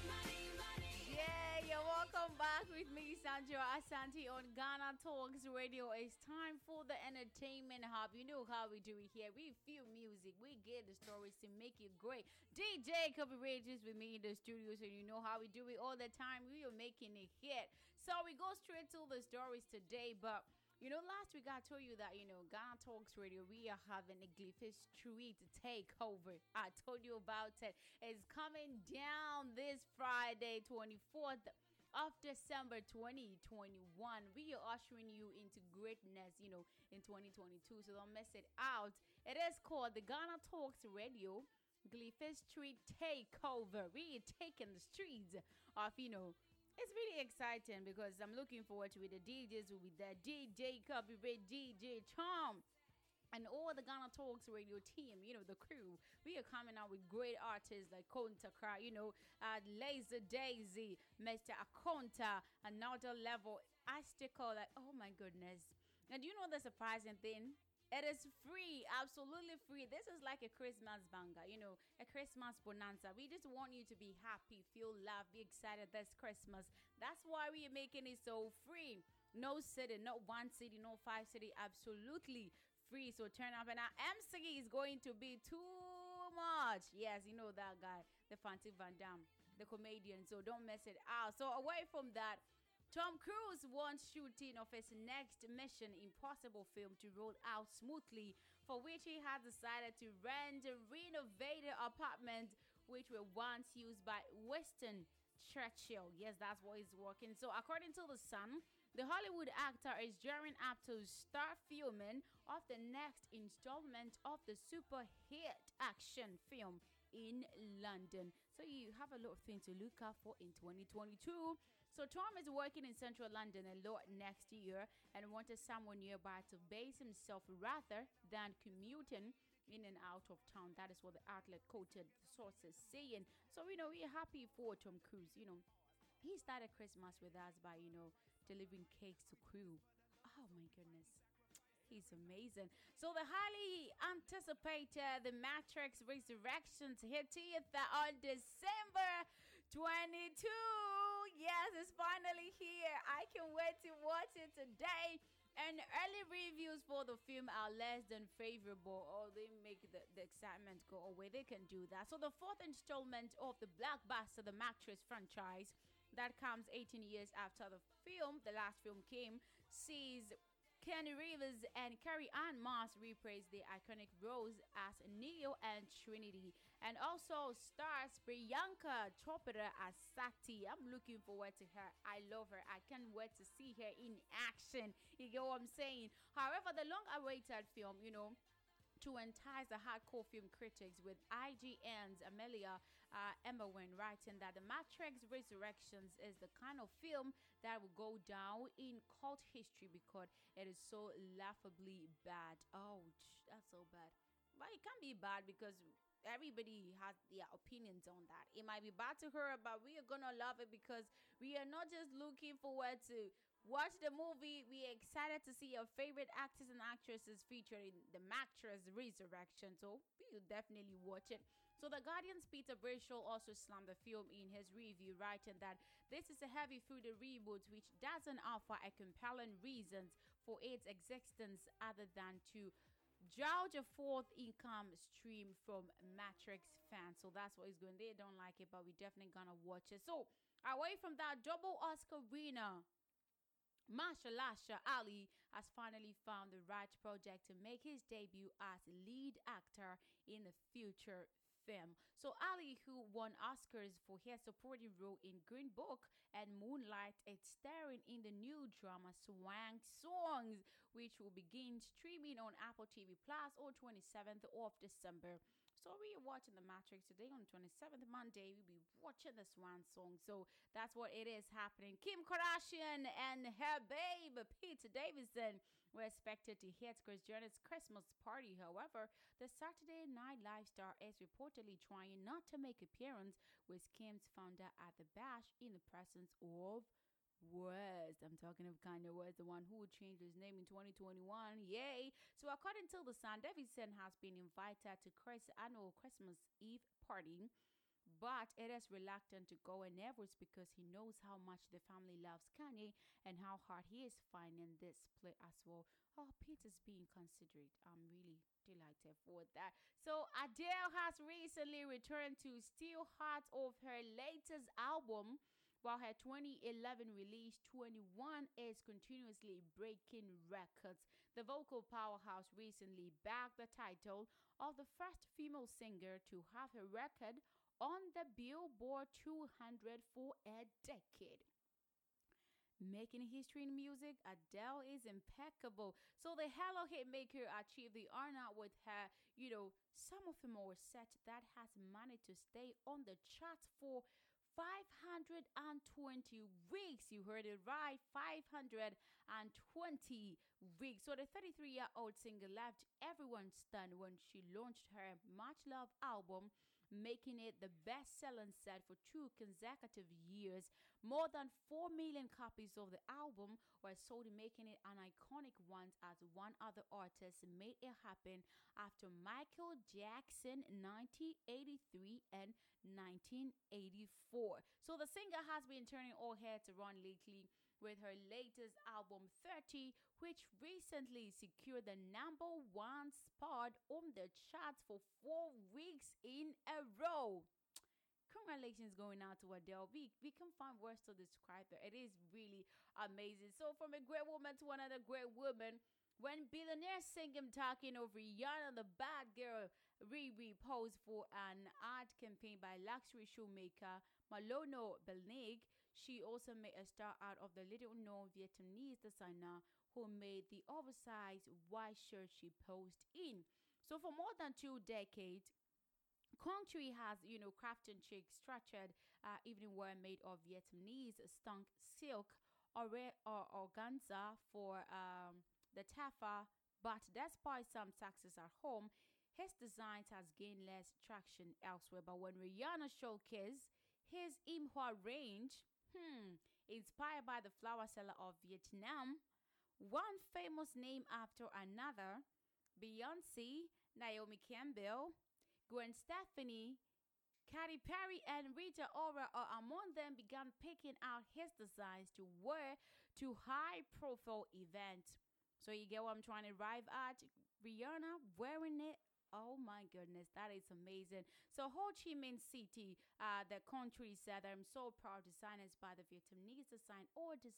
Yeah, you're welcome back with me, Sandra Asante on Ghana Talks Radio. It's time for the entertainment hub. You know how we do it here. We feel music, we get the stories to make it great. DJ Kobe Rages with me in the studio, so you know how we do it all the time. We are making it hit. So we go straight to the stories today, but. You know, last week I told you that, you know, Ghana Talks Radio, we are having a Glyphis Street takeover. I told you about it. It's coming down this Friday, 24th of December 2021. We are ushering you into greatness, you know, in 2022. So don't miss it out. It is called the Ghana Talks Radio Glyphis Street Takeover. We are taking the streets of, you know, it's really exciting because I'm looking forward to it. The DJs will be there. DJ Copyright, DJ Charm, and all the Ghana Talks radio team, you know, the crew. We are coming out with great artists like Konta Kra, you know, uh, Laser Daisy, Mr. Akonta, another level, Astical, like, oh my goodness. And do you know the surprising thing? It is free, absolutely free. This is like a Christmas banger, you know, a Christmas bonanza. We just want you to be happy, feel love, be excited this Christmas. That's why we are making it so free. No city, not one city, no five city, absolutely free. So turn up, and our MC is going to be too much. Yes, you know that guy, the Fancy Van Damme, the comedian. So don't mess it out. So away from that. Tom Cruise wants shooting of his next Mission Impossible film to roll out smoothly, for which he has decided to rent a renovated apartment which were once used by Winston Churchill. Yes, that's what he's working. So, according to The Sun, the Hollywood actor is gearing up to start filming of the next installment of the super hit action film in London. So you have a lot of things to look out for in 2022. So Tom is working in central London a lot next year and wanted someone nearby to base himself rather than commuting in and out of town. That is what the outlet quoted sources saying. So you know we're happy for Tom Cruise. You know he started Christmas with us by you know delivering cakes to crew. Oh my goodness. He's amazing. So the highly anticipated The Matrix Resurrections hit theater on December 22. Yes, it's finally here. I can wait to watch it today. And early reviews for the film are less than favorable, or they make the, the excitement go away. They can do that. So, the fourth installment of the blockbuster, the Matrix franchise, that comes 18 years after the film, the last film came, sees Keanu Reeves and Carrie Ann Moss reprise the iconic roles as Neo and Trinity, and also stars Priyanka Chopra as Sati. I'm looking forward to her. I love her. I can't wait to see her in action. You get what I'm saying? However, the long-awaited film, you know, to entice the hardcore film critics with IGN's Amelia uh, Emberwing writing that The Matrix Resurrections is the kind of film that will go down in cult history because it is so laughably bad. Ouch, that's so bad. But it can't be bad because everybody has their opinions on that. It might be bad to her, but we are gonna love it because we are not just looking forward to watch the movie. We are excited to see our favorite actors and actresses featured in the Matrix Resurrection. So we will definitely watch it. So the Guardian's Peter Bradshaw also slammed the film in his review, writing that this is a heavy-footed reboot which doesn't offer a compelling reasons for its existence other than to gouge a fourth income stream from Matrix fans. So that's what he's going. They don't like it, but we definitely gonna watch it. So away from that, double Oscar winner. Mahershala Ali has finally found the right project to make his debut as lead actor in the future film. So Ali, who won Oscars for his supporting role in Green Book and Moonlight, is starring in the new drama Swan Songs, which will begin streaming on Apple TV Plus on 27th of December. So we are watching the Matrix today on 27th Monday. We'll be watching the Swan song. So that's what it is happening. Kim Kardashian and her babe Pete Davidson were expected to hit Kris Jenner's Christmas party. However, the Saturday Night Live star is reportedly trying not to make appearance with Kim's founder at the bash in the presence of West. I'm talking of Kanye West, the one who would change his name in 2021. Yay! So, according to the Sun, Davidson has been invited to Kris' annual Christmas Eve party but it is reluctant to go in efforts because he knows how much the family loves Kanye and how hard he is finding this play as well. Oh, Peter's being considerate. I'm really delighted for that. So Adele has recently returned to Still Heart of her latest album. While her 2011 release 21 is continuously breaking records, the vocal powerhouse recently bagged the title of the first female singer to have her record on the Billboard 200 for a decade. Making history in music, Adele is impeccable. So the Hello Hitmaker achieved the honor with her, you know, some of the more set that has managed to stay on the charts for 520 weeks. You heard it right. 520 weeks. So the 33 year old singer left everyone stunned when she launched her Much Love album making it the best selling set for two consecutive years. More than 4 million copies of the album were sold, making it an iconic one as one other artist made it happen after Michael Jackson 1983 and 1984. So the singer has been turning all heads around lately with her latest album 30 which recently secured the number one spot on the charts for four weeks in a row congratulations going out to Adele. We we can find words to describe her. It is really amazing. So from a great woman to another great woman. When billionaires sing him talking over Rihanna, the bad girl Riri posed for an ad campaign by luxury shoemaker Manolo Blahnik. She also made a star out of the little known Vietnamese designer who made the oversized white shirt she posed in. So for more than two decades, Cong Tri has, you know, crafted chic structured uh, evening wear made of Vietnamese stunk silk or, or organza for um, the taffа. But despite some success at home, his designs has gained less traction elsewhere. But when Rihanna showcased his Imhua range, hmm, inspired by the flower seller of Vietnam, one famous name after another, Beyonce, Naomi Campbell, Gwen Stefani, Katy Perry, and Rita Ora are among them began picking out his designs to wear to high profile events. So you get what I'm trying to arrive at? Rihanna wearing it. Oh my goodness, that is amazing. So Ho Chi Minh City, uh, the country said, I'm so proud designers by the Vietnamese design or des-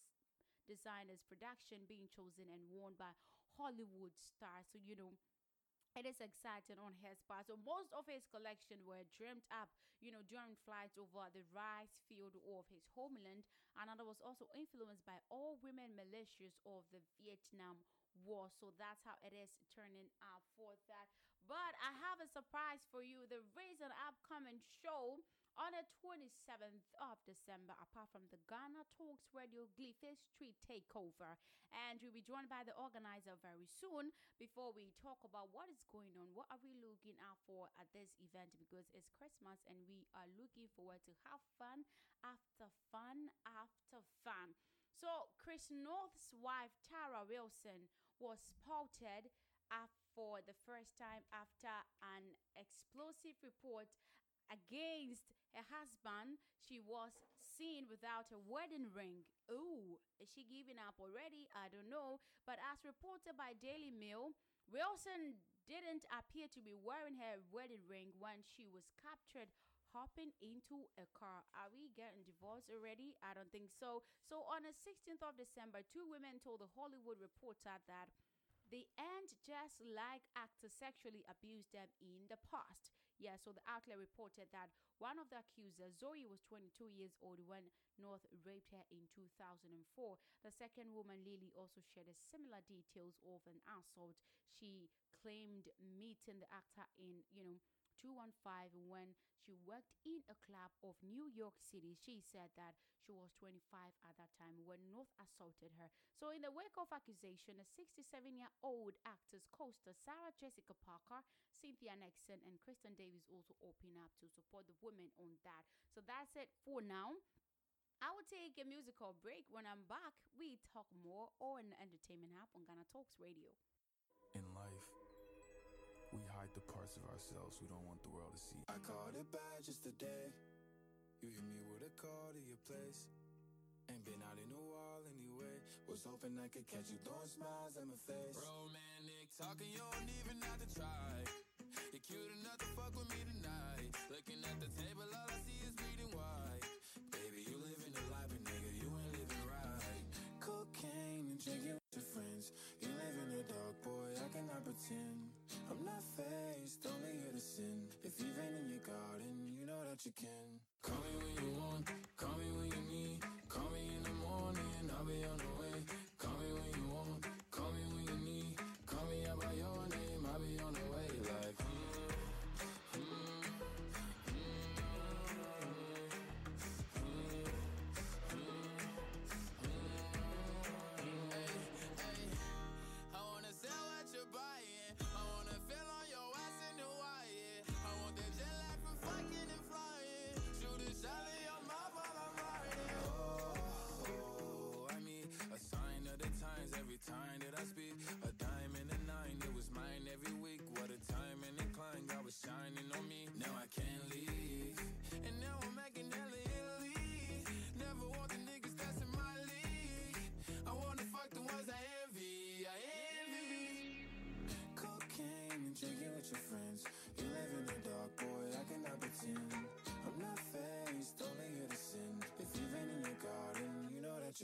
designers production being chosen and worn by Hollywood stars. So you know it is exciting on his part. So most of his collection were dreamed up, you know, during flights over the rice field of his homeland, and that was also influenced by all women militias of the Vietnam War. So that's how it is turning out for that. But I have a surprise for you. The reason upcoming show on the 27th of December, apart from the Ghana Talks Radio Glyphis Street Takeover. And we'll be joined by the organizer very soon before we talk about what is going on. What are we looking out for at this event? Because it's Christmas and we are looking forward to have fun after fun after fun. So, Chris Noth's wife, Tara Wilson, was spotted uh, for the first time after an explosive report against her husband. She was seen without a wedding ring. Oh, is she giving up already? I don't know. But as reported by Daily Mail, Wilson didn't appear to be wearing her wedding ring when she was captured hopping into a car. Are we getting divorced already? I don't think so. So on the 16th of December, two women told the Hollywood Reporter that they ain't just like actors sexually abused them in the past. Yeah, so the outlet reported that one of the accusers, Zoe, was 22 years old when Noth raped her in 2004. The second woman, Lily, also shared similar details of an assault. She claimed meeting the actor in, you know, 215 when she worked in a club of New York City. She said that she was 25 at that time when Noth assaulted her. So, in the wake of accusation, a 67 year old actress co-star Sarah Jessica Parker, Cynthia Nixon, and Kristen Davis also opened up to support the women on that. So, that's it for now. I will take a musical break. When I'm back, we talk more on Entertainment app on Ghana Talks Radio. In life, we hide the parts of ourselves we don't want the world to see. I called it bad just today. You hit me with a call to your place. Ain't been out in a while anyway. Was hoping I could catch you throwing smiles at my face. Romantic talking, you don't even have to try. You're cute enough to fuck with me tonight. Looking at the table, all I see is bleeding white. You can.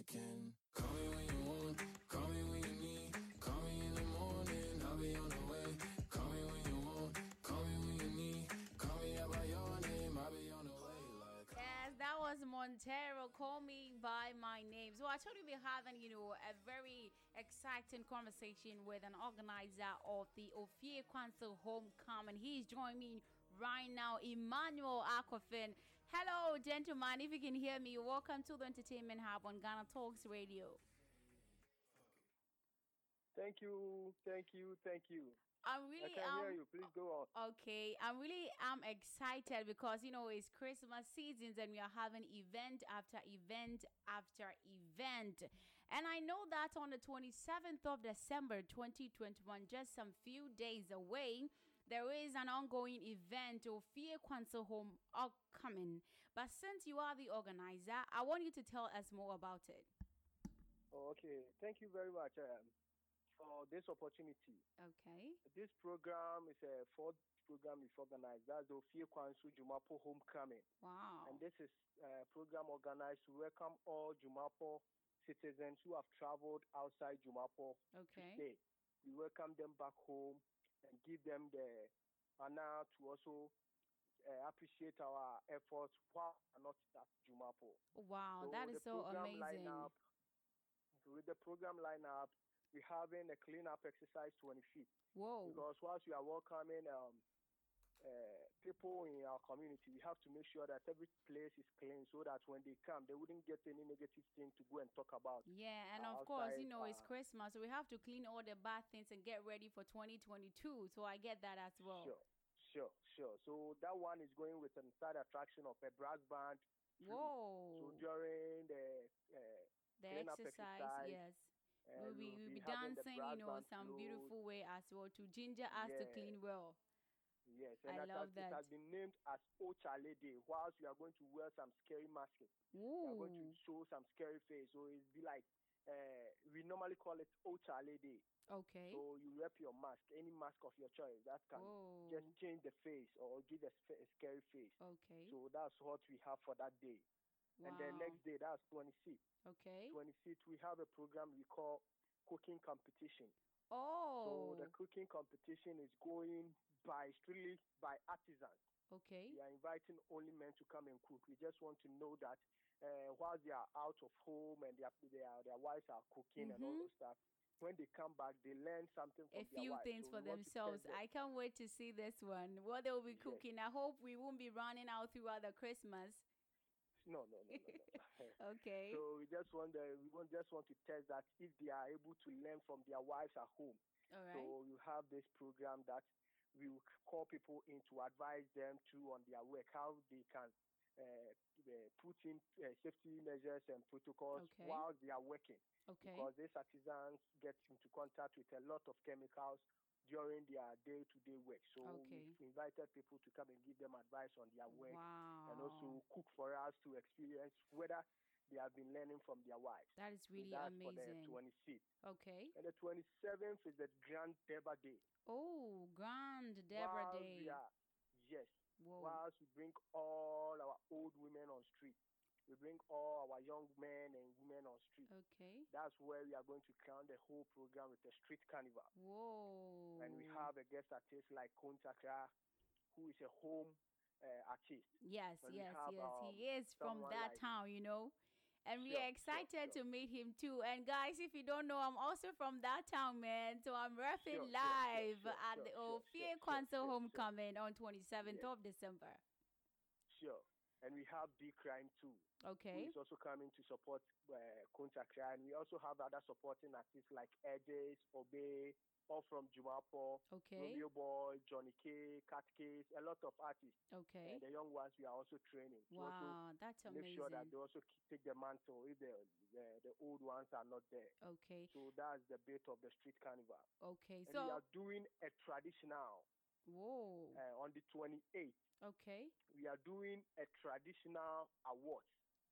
You. Call me when you want, call me when you need. Call me in the morning, I'll be on the way. Call me when you want, call me when you need. Call me out by your name, I'll be on the way. Like, uh. Yes, that was Montero. Call me by my name. So I told you we're having, you know, a very exciting conversation with an organizer of the Ophir Council Homecoming. He's joining me right now, Emmanuel Aquafin. Hello, gentlemen. If you can hear me, welcome to the Entertainment Hub on Ghana Talks Radio. Thank you, thank you, thank you. I'm really I can um, hear you. Please go on. Okay, I'm really I'm excited because you know it's Christmas seasons and we are having event after event after event. And I know that on the 27th of December 2021, just some few days away, there is an ongoing event of Fear Council Home upcoming. But since you are the organizer, I want you to tell us more about it. Okay. Thank you very much um, for this opportunity. Okay. This program is a fourth program we've organized. That's the Ophir Kwansu Jumapo Homecoming. Wow. And this is a program organized to welcome all Jumapo citizens who have traveled outside Jumapo to Okay. stay. We welcome them back home and give them the honor to also uh, appreciate our efforts while not at Jumapo. Wow, So that is so amazing. lineup- with the program lineup, we're having a cleanup exercise 20 feet. Whoa. Because whilst we are welcoming um, uh, people in our community, we have to make sure that every place is clean so that when they come, they wouldn't get any negative thing to go and talk about. Yeah, and uh, of course, you outside, know, it's uh, Christmas, so we have to clean all the bad things and get ready for 2022. So I get that as well. Sure, sure, sure. So that one is going with an side attraction of a brass band. Whoa. So during the uh, The cleanup exercise, yes. uh, We'll be, we'll be dancing, you know, some beautiful way as well to ginger us to clean well. Yes, I and it love has, it has that. been named as Ochale Day. Whilst we are going to wear some scary masks, we are going to show some scary face. So it's be like uh, we normally call it Ochale Day. Okay. So you wrap your mask, any mask of your choice that can just change the face or give a, a scary face. Okay. So that's what we have for that day. And then Wow. next day, that's 26th. Okay. 26th, we have a program we call cooking competition. Oh. So the cooking competition is going by strictly by artisans. Okay. We are inviting only men to come and cook. We just want to know that uh, while they are out of home and their their, their wives are cooking and all Mhm. those stuff, when they come back, they learn something from a few wives. things So for we want to test themselves. them. I can't wait to see this one. What they will be Yes. cooking. I hope we won't be running out throughout the Christmas. No, no, no, no, no. Okay. So we just want we want just want to test that if they are able to learn from their wives at home. All right. So you have this program that we will call people in to advise them to on their work how they can uh, uh, put in uh, safety measures and protocols Okay. while they are working. Okay. Because these artisans get into contact with a lot of chemicals during their day-to-day work. So Okay. we've invited people to come and give them advice on their work and also cook for us to experience whether they have been learning from their wives. That is So really that's amazing. for the 26th. Okay. And the 27th is the Grand Deba Day. Oh, Grand Deborah Day. we yes. Whoa. Whilst we bring all our old women on street, we bring all our young men and women on street. Okay. That's where we are going to crown the whole program with a street carnival. Whoa. And we have a guest artist like Kuntakra, who is a home uh, artist. Yes, And yes, have, yes. um, he is from that like- town, you know. And we Sure, are excited sure. to meet him too. And guys, if you don't know, I'm also from that town, man. So I'm sure, live at the sure, Council. Homecoming on 27th Yeah. of December. Sure. And we have D Crime too. Okay. Is also coming to support uh, Kuntakra. And we also have other supporting artists like Edges, Obey, all from Jumapo, Okay. Romeo Boy, Johnny K, Cat Case, a lot of artists. Okay. And the young ones we are also training. to also Wow, that's Make sure that they also take the mantle if the, the the old ones are not there. Okay. So that's the bit of the street carnival. Okay. And we are doing a traditional whoa. uh, on the 28th. Okay. We are doing a traditional award.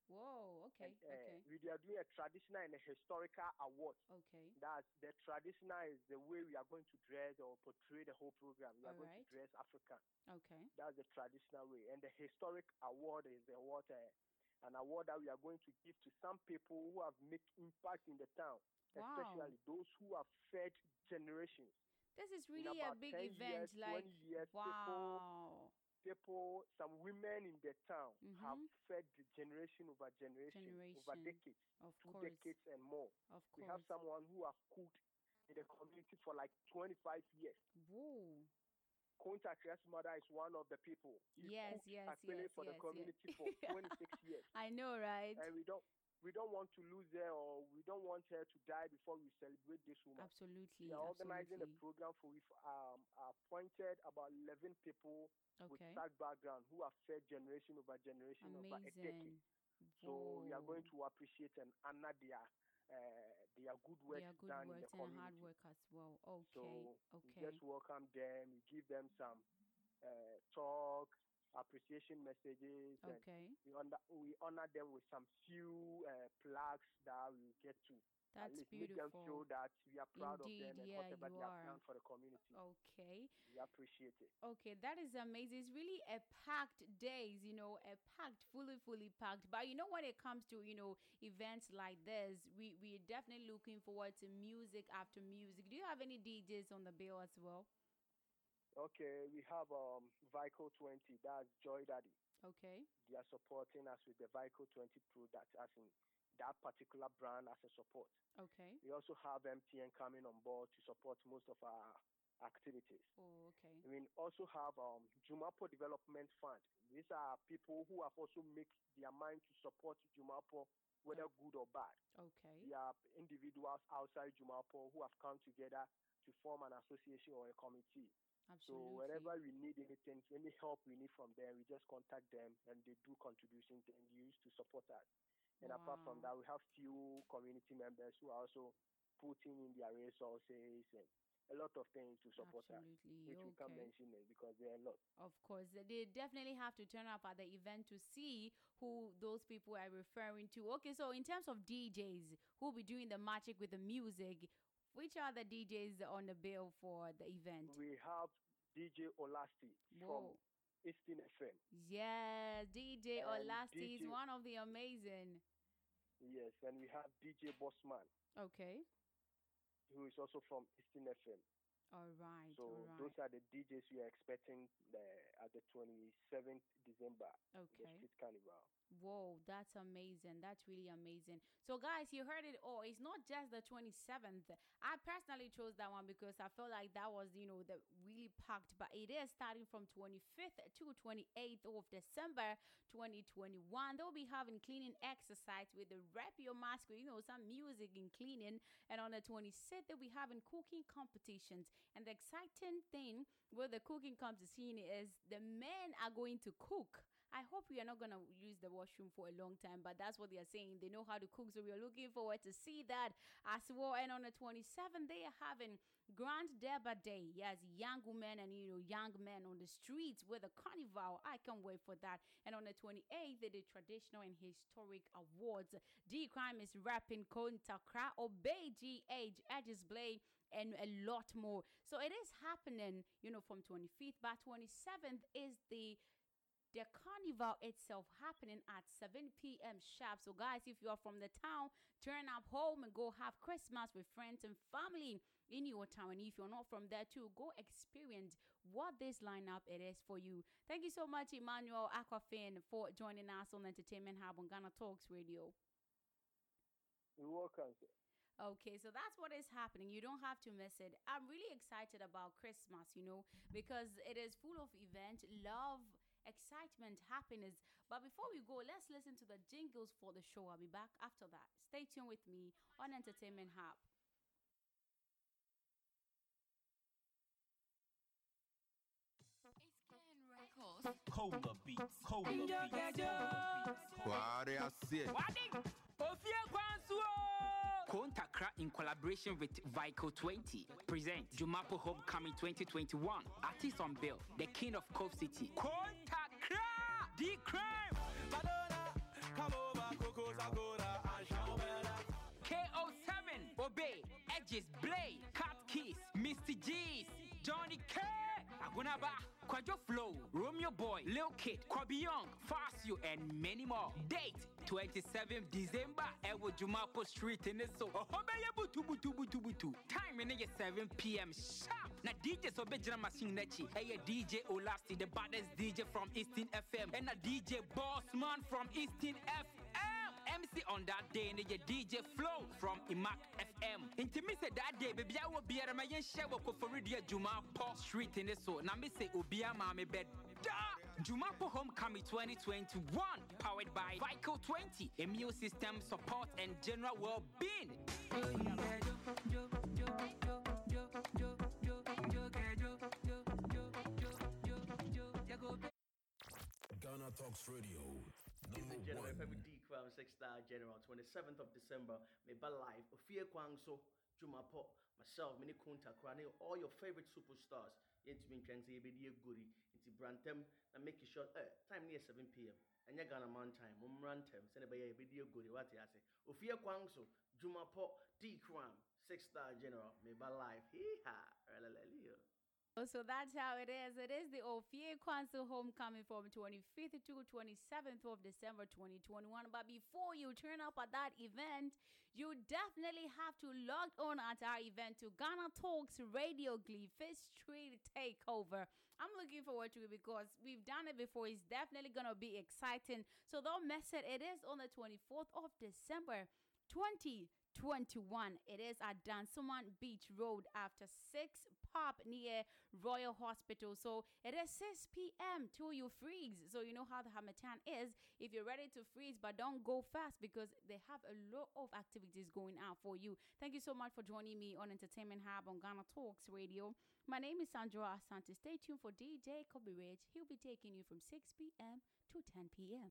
Whoa. Okay. And, uh, Okay. We are doing a traditional and a historical award. Okay. That's the traditional is the way we are going to dress or portray the whole program. We are going Alright. to dress African. Okay. That's the traditional way. And the historic award is the award, uh, an award that we are going to give to some people who have made impact in the town, Wow. especially those who have fed generations. This is really a big event. years, like, 20 years, wow. People, some women in the town have Mhm. fed the generation over generation, over decades, Of two course. decades and more. Of We have someone who have cooked in the community for like 25 years. Whoa. Contact mother is one of the people. He Yes, yes, yes, for the yes, community yes. for 26 years. I know, right? And we don't we don't want to lose her or we don't want her to die before we celebrate this woman. Absolutely. We are organizing absolutely. a program for we've um, appointed about 11 people with that background who have fed generation over generation over a decade. Amazing. So we are going to appreciate and honor their uh, their good work Their good done work in the and community. hard work as well. Okay. So okay. we just welcome them. We give them some uh, talks, appreciation messages, Okay. we honor, we honor them with some few uh, plaques that we get to That's least make them feel beautiful. that we are proud Indeed, of them and yeah, whatever they have are. done for the community. Okay. We appreciate it. Okay, that is amazing. It's really a packed days, you know, a packed, fully, fully packed. But you know, when it comes to you know events like this, we we're definitely looking forward to music after music. Do you have any DJs on the bill as well? Okay, we have um Vico 20. That's Joy Daddy. Okay. They are supporting us with the Vico 20 product, as in that particular brand as a support. Okay. We also have MTN coming on board to support most of our activities. Oh, okay. We also have um, Jumapo Development Fund. These are people who have also made their mind to support Jumapo, whether good or bad. Okay. They are individuals outside Jumapo who have come together to form an association or a committee. Absolutely. So wherever we need anything, any help we need from them, we just contact them and they do contributions and use to support us. And apart from that, we have few community members who are also putting in their resources and a lot of things to support Absolutely. us, which we can't mention it because there are a lot. Of course, they definitely have to turn up at the event to see who those people are referring to. Okay, so in terms of DJs who will be doing the magic with the music, which are the DJs on the bill for the event? We have DJ Olasti Whoa. from Eastern FM. Yes, DJ And Olasti is one of the amazing. Yes, and we have DJ Bossman, Okay, who is also from Eastern FM. all right, So all right. those are the DJs we are expecting the, at the 27th December, the Okay. Street Carnival. Whoa, that's amazing. That's really amazing. So, guys, you heard it all. It's not just the 27th. I personally chose that one because I felt like that was, you know, the really packed, but it is starting from 25th to 28th of December 2021. They'll be having cleaning exercise with the Rap Your Mask, you know, some music and cleaning. And on the 26th, they'll be having cooking competitions. And the exciting thing with the cooking competition is the men are going to cook I hope we are not gonna use the washroom for a long time, but that's what they are saying. They know how to cook, so we are looking forward to see that as well. And on the 27th, they are having Grand Deba Day. Yes, young women and you know young men on the streets with a carnival. I can't wait for that. And on the 28th, they did traditional and historic awards. D Crime is rapping Kontakra, Obey Age, Edges Blade, and a lot more. So it is happening, you know, from 25th, but 27th is the the carnival itself happening at 7 p.m. sharp. So, guys, if you are from the town, turn up home and go have Christmas with friends and family in your town. And if you're not from there too, go experience what this lineup it is for you. Thank you so much, Emmanuel Aquafin, for joining us on Entertainment Hub on Ghana Talks Radio. You're welcome. Okay, so that's what is happening. You don't have to miss it. I'm really excited about Christmas, you know, because it is full of event, love, excitement, happiness. But before we go, let's listen to the jingles for the show. I'll be back after that. Stay tuned with me on Entertainment Hub. Cola beats, cola beats, cola beats. What I say? Ofia Kwansuo! Oh. Kontakra in collaboration with Vico 20 present Jumapo Homecoming 2021. Artist on bill, the king of Cove City. Kontakra! The crime! Come over, Coco's Agora, and show KO7, Obey, Edges, Blade, Cat Keys, Misty G's, Johnny K, Agunaba, Kwajo Flow, Romeo Boy, Lil Kid, Kwabi Young, Fasio, and many more. Date 27th December, Ewo Jumapo Street in this so. Ohobeye butu butu butu butu. Time in 7 p.m. sharp. Na DJ so be jina machine nechi. Hey DJ Olasti, the baddest DJ from Eastern FM. And a DJ Bossman from Eastern FM. MC on that day and your DJ Flow from Imac FM. Into me say that day, baby, I will be at my yen share work for Radio Juma Paul Street in this so. Now me say Obia Mami bed. Da! Jumapo Homecoming 2021, powered by Vico 20, immune system support and general well-being. Ghana Talks Radio. Number one. Femi Six Star General, 27th of December, Meba Live, Ofia Kwangso, Juma Jumapo, myself, Mini Kunta all your favorite superstars. Into me, Kenzi, Ebedi Goody, into Brantem, and make it short. Eh, time near 7 p.m. And you're gonna man time, Mumrantem, send a Ebedi Goody, what I say. Ofia Kwangso, Jumapo, D Crown Six Star General, Meba Live, hee ha, So that's how it is. It is the Ophir Council homecoming from 25th to 27th of December 2021. But before you turn up at that event, you definitely have to log on at our event to Ghana Talks Radio Glee Fifth Street Takeover. I'm looking forward to it because we've done it before. It's definitely going to be exciting. So don't miss it. It is on the 24th of December 2021. It is at Dansoman Beach Road after 6 pop near Royal Hospital. So it is 6 p.m. till you freeze. So you know how the Harmattan is. If you're ready to freeze, but don't go fast because they have a lot of activities going out for you. Thank you so much for joining me on Entertainment Hub on Ghana Talks Radio. My name is Sandra Asante. Stay tuned for DJ Kobe Rich. He'll be taking you from 6 p.m. to 10 p.m.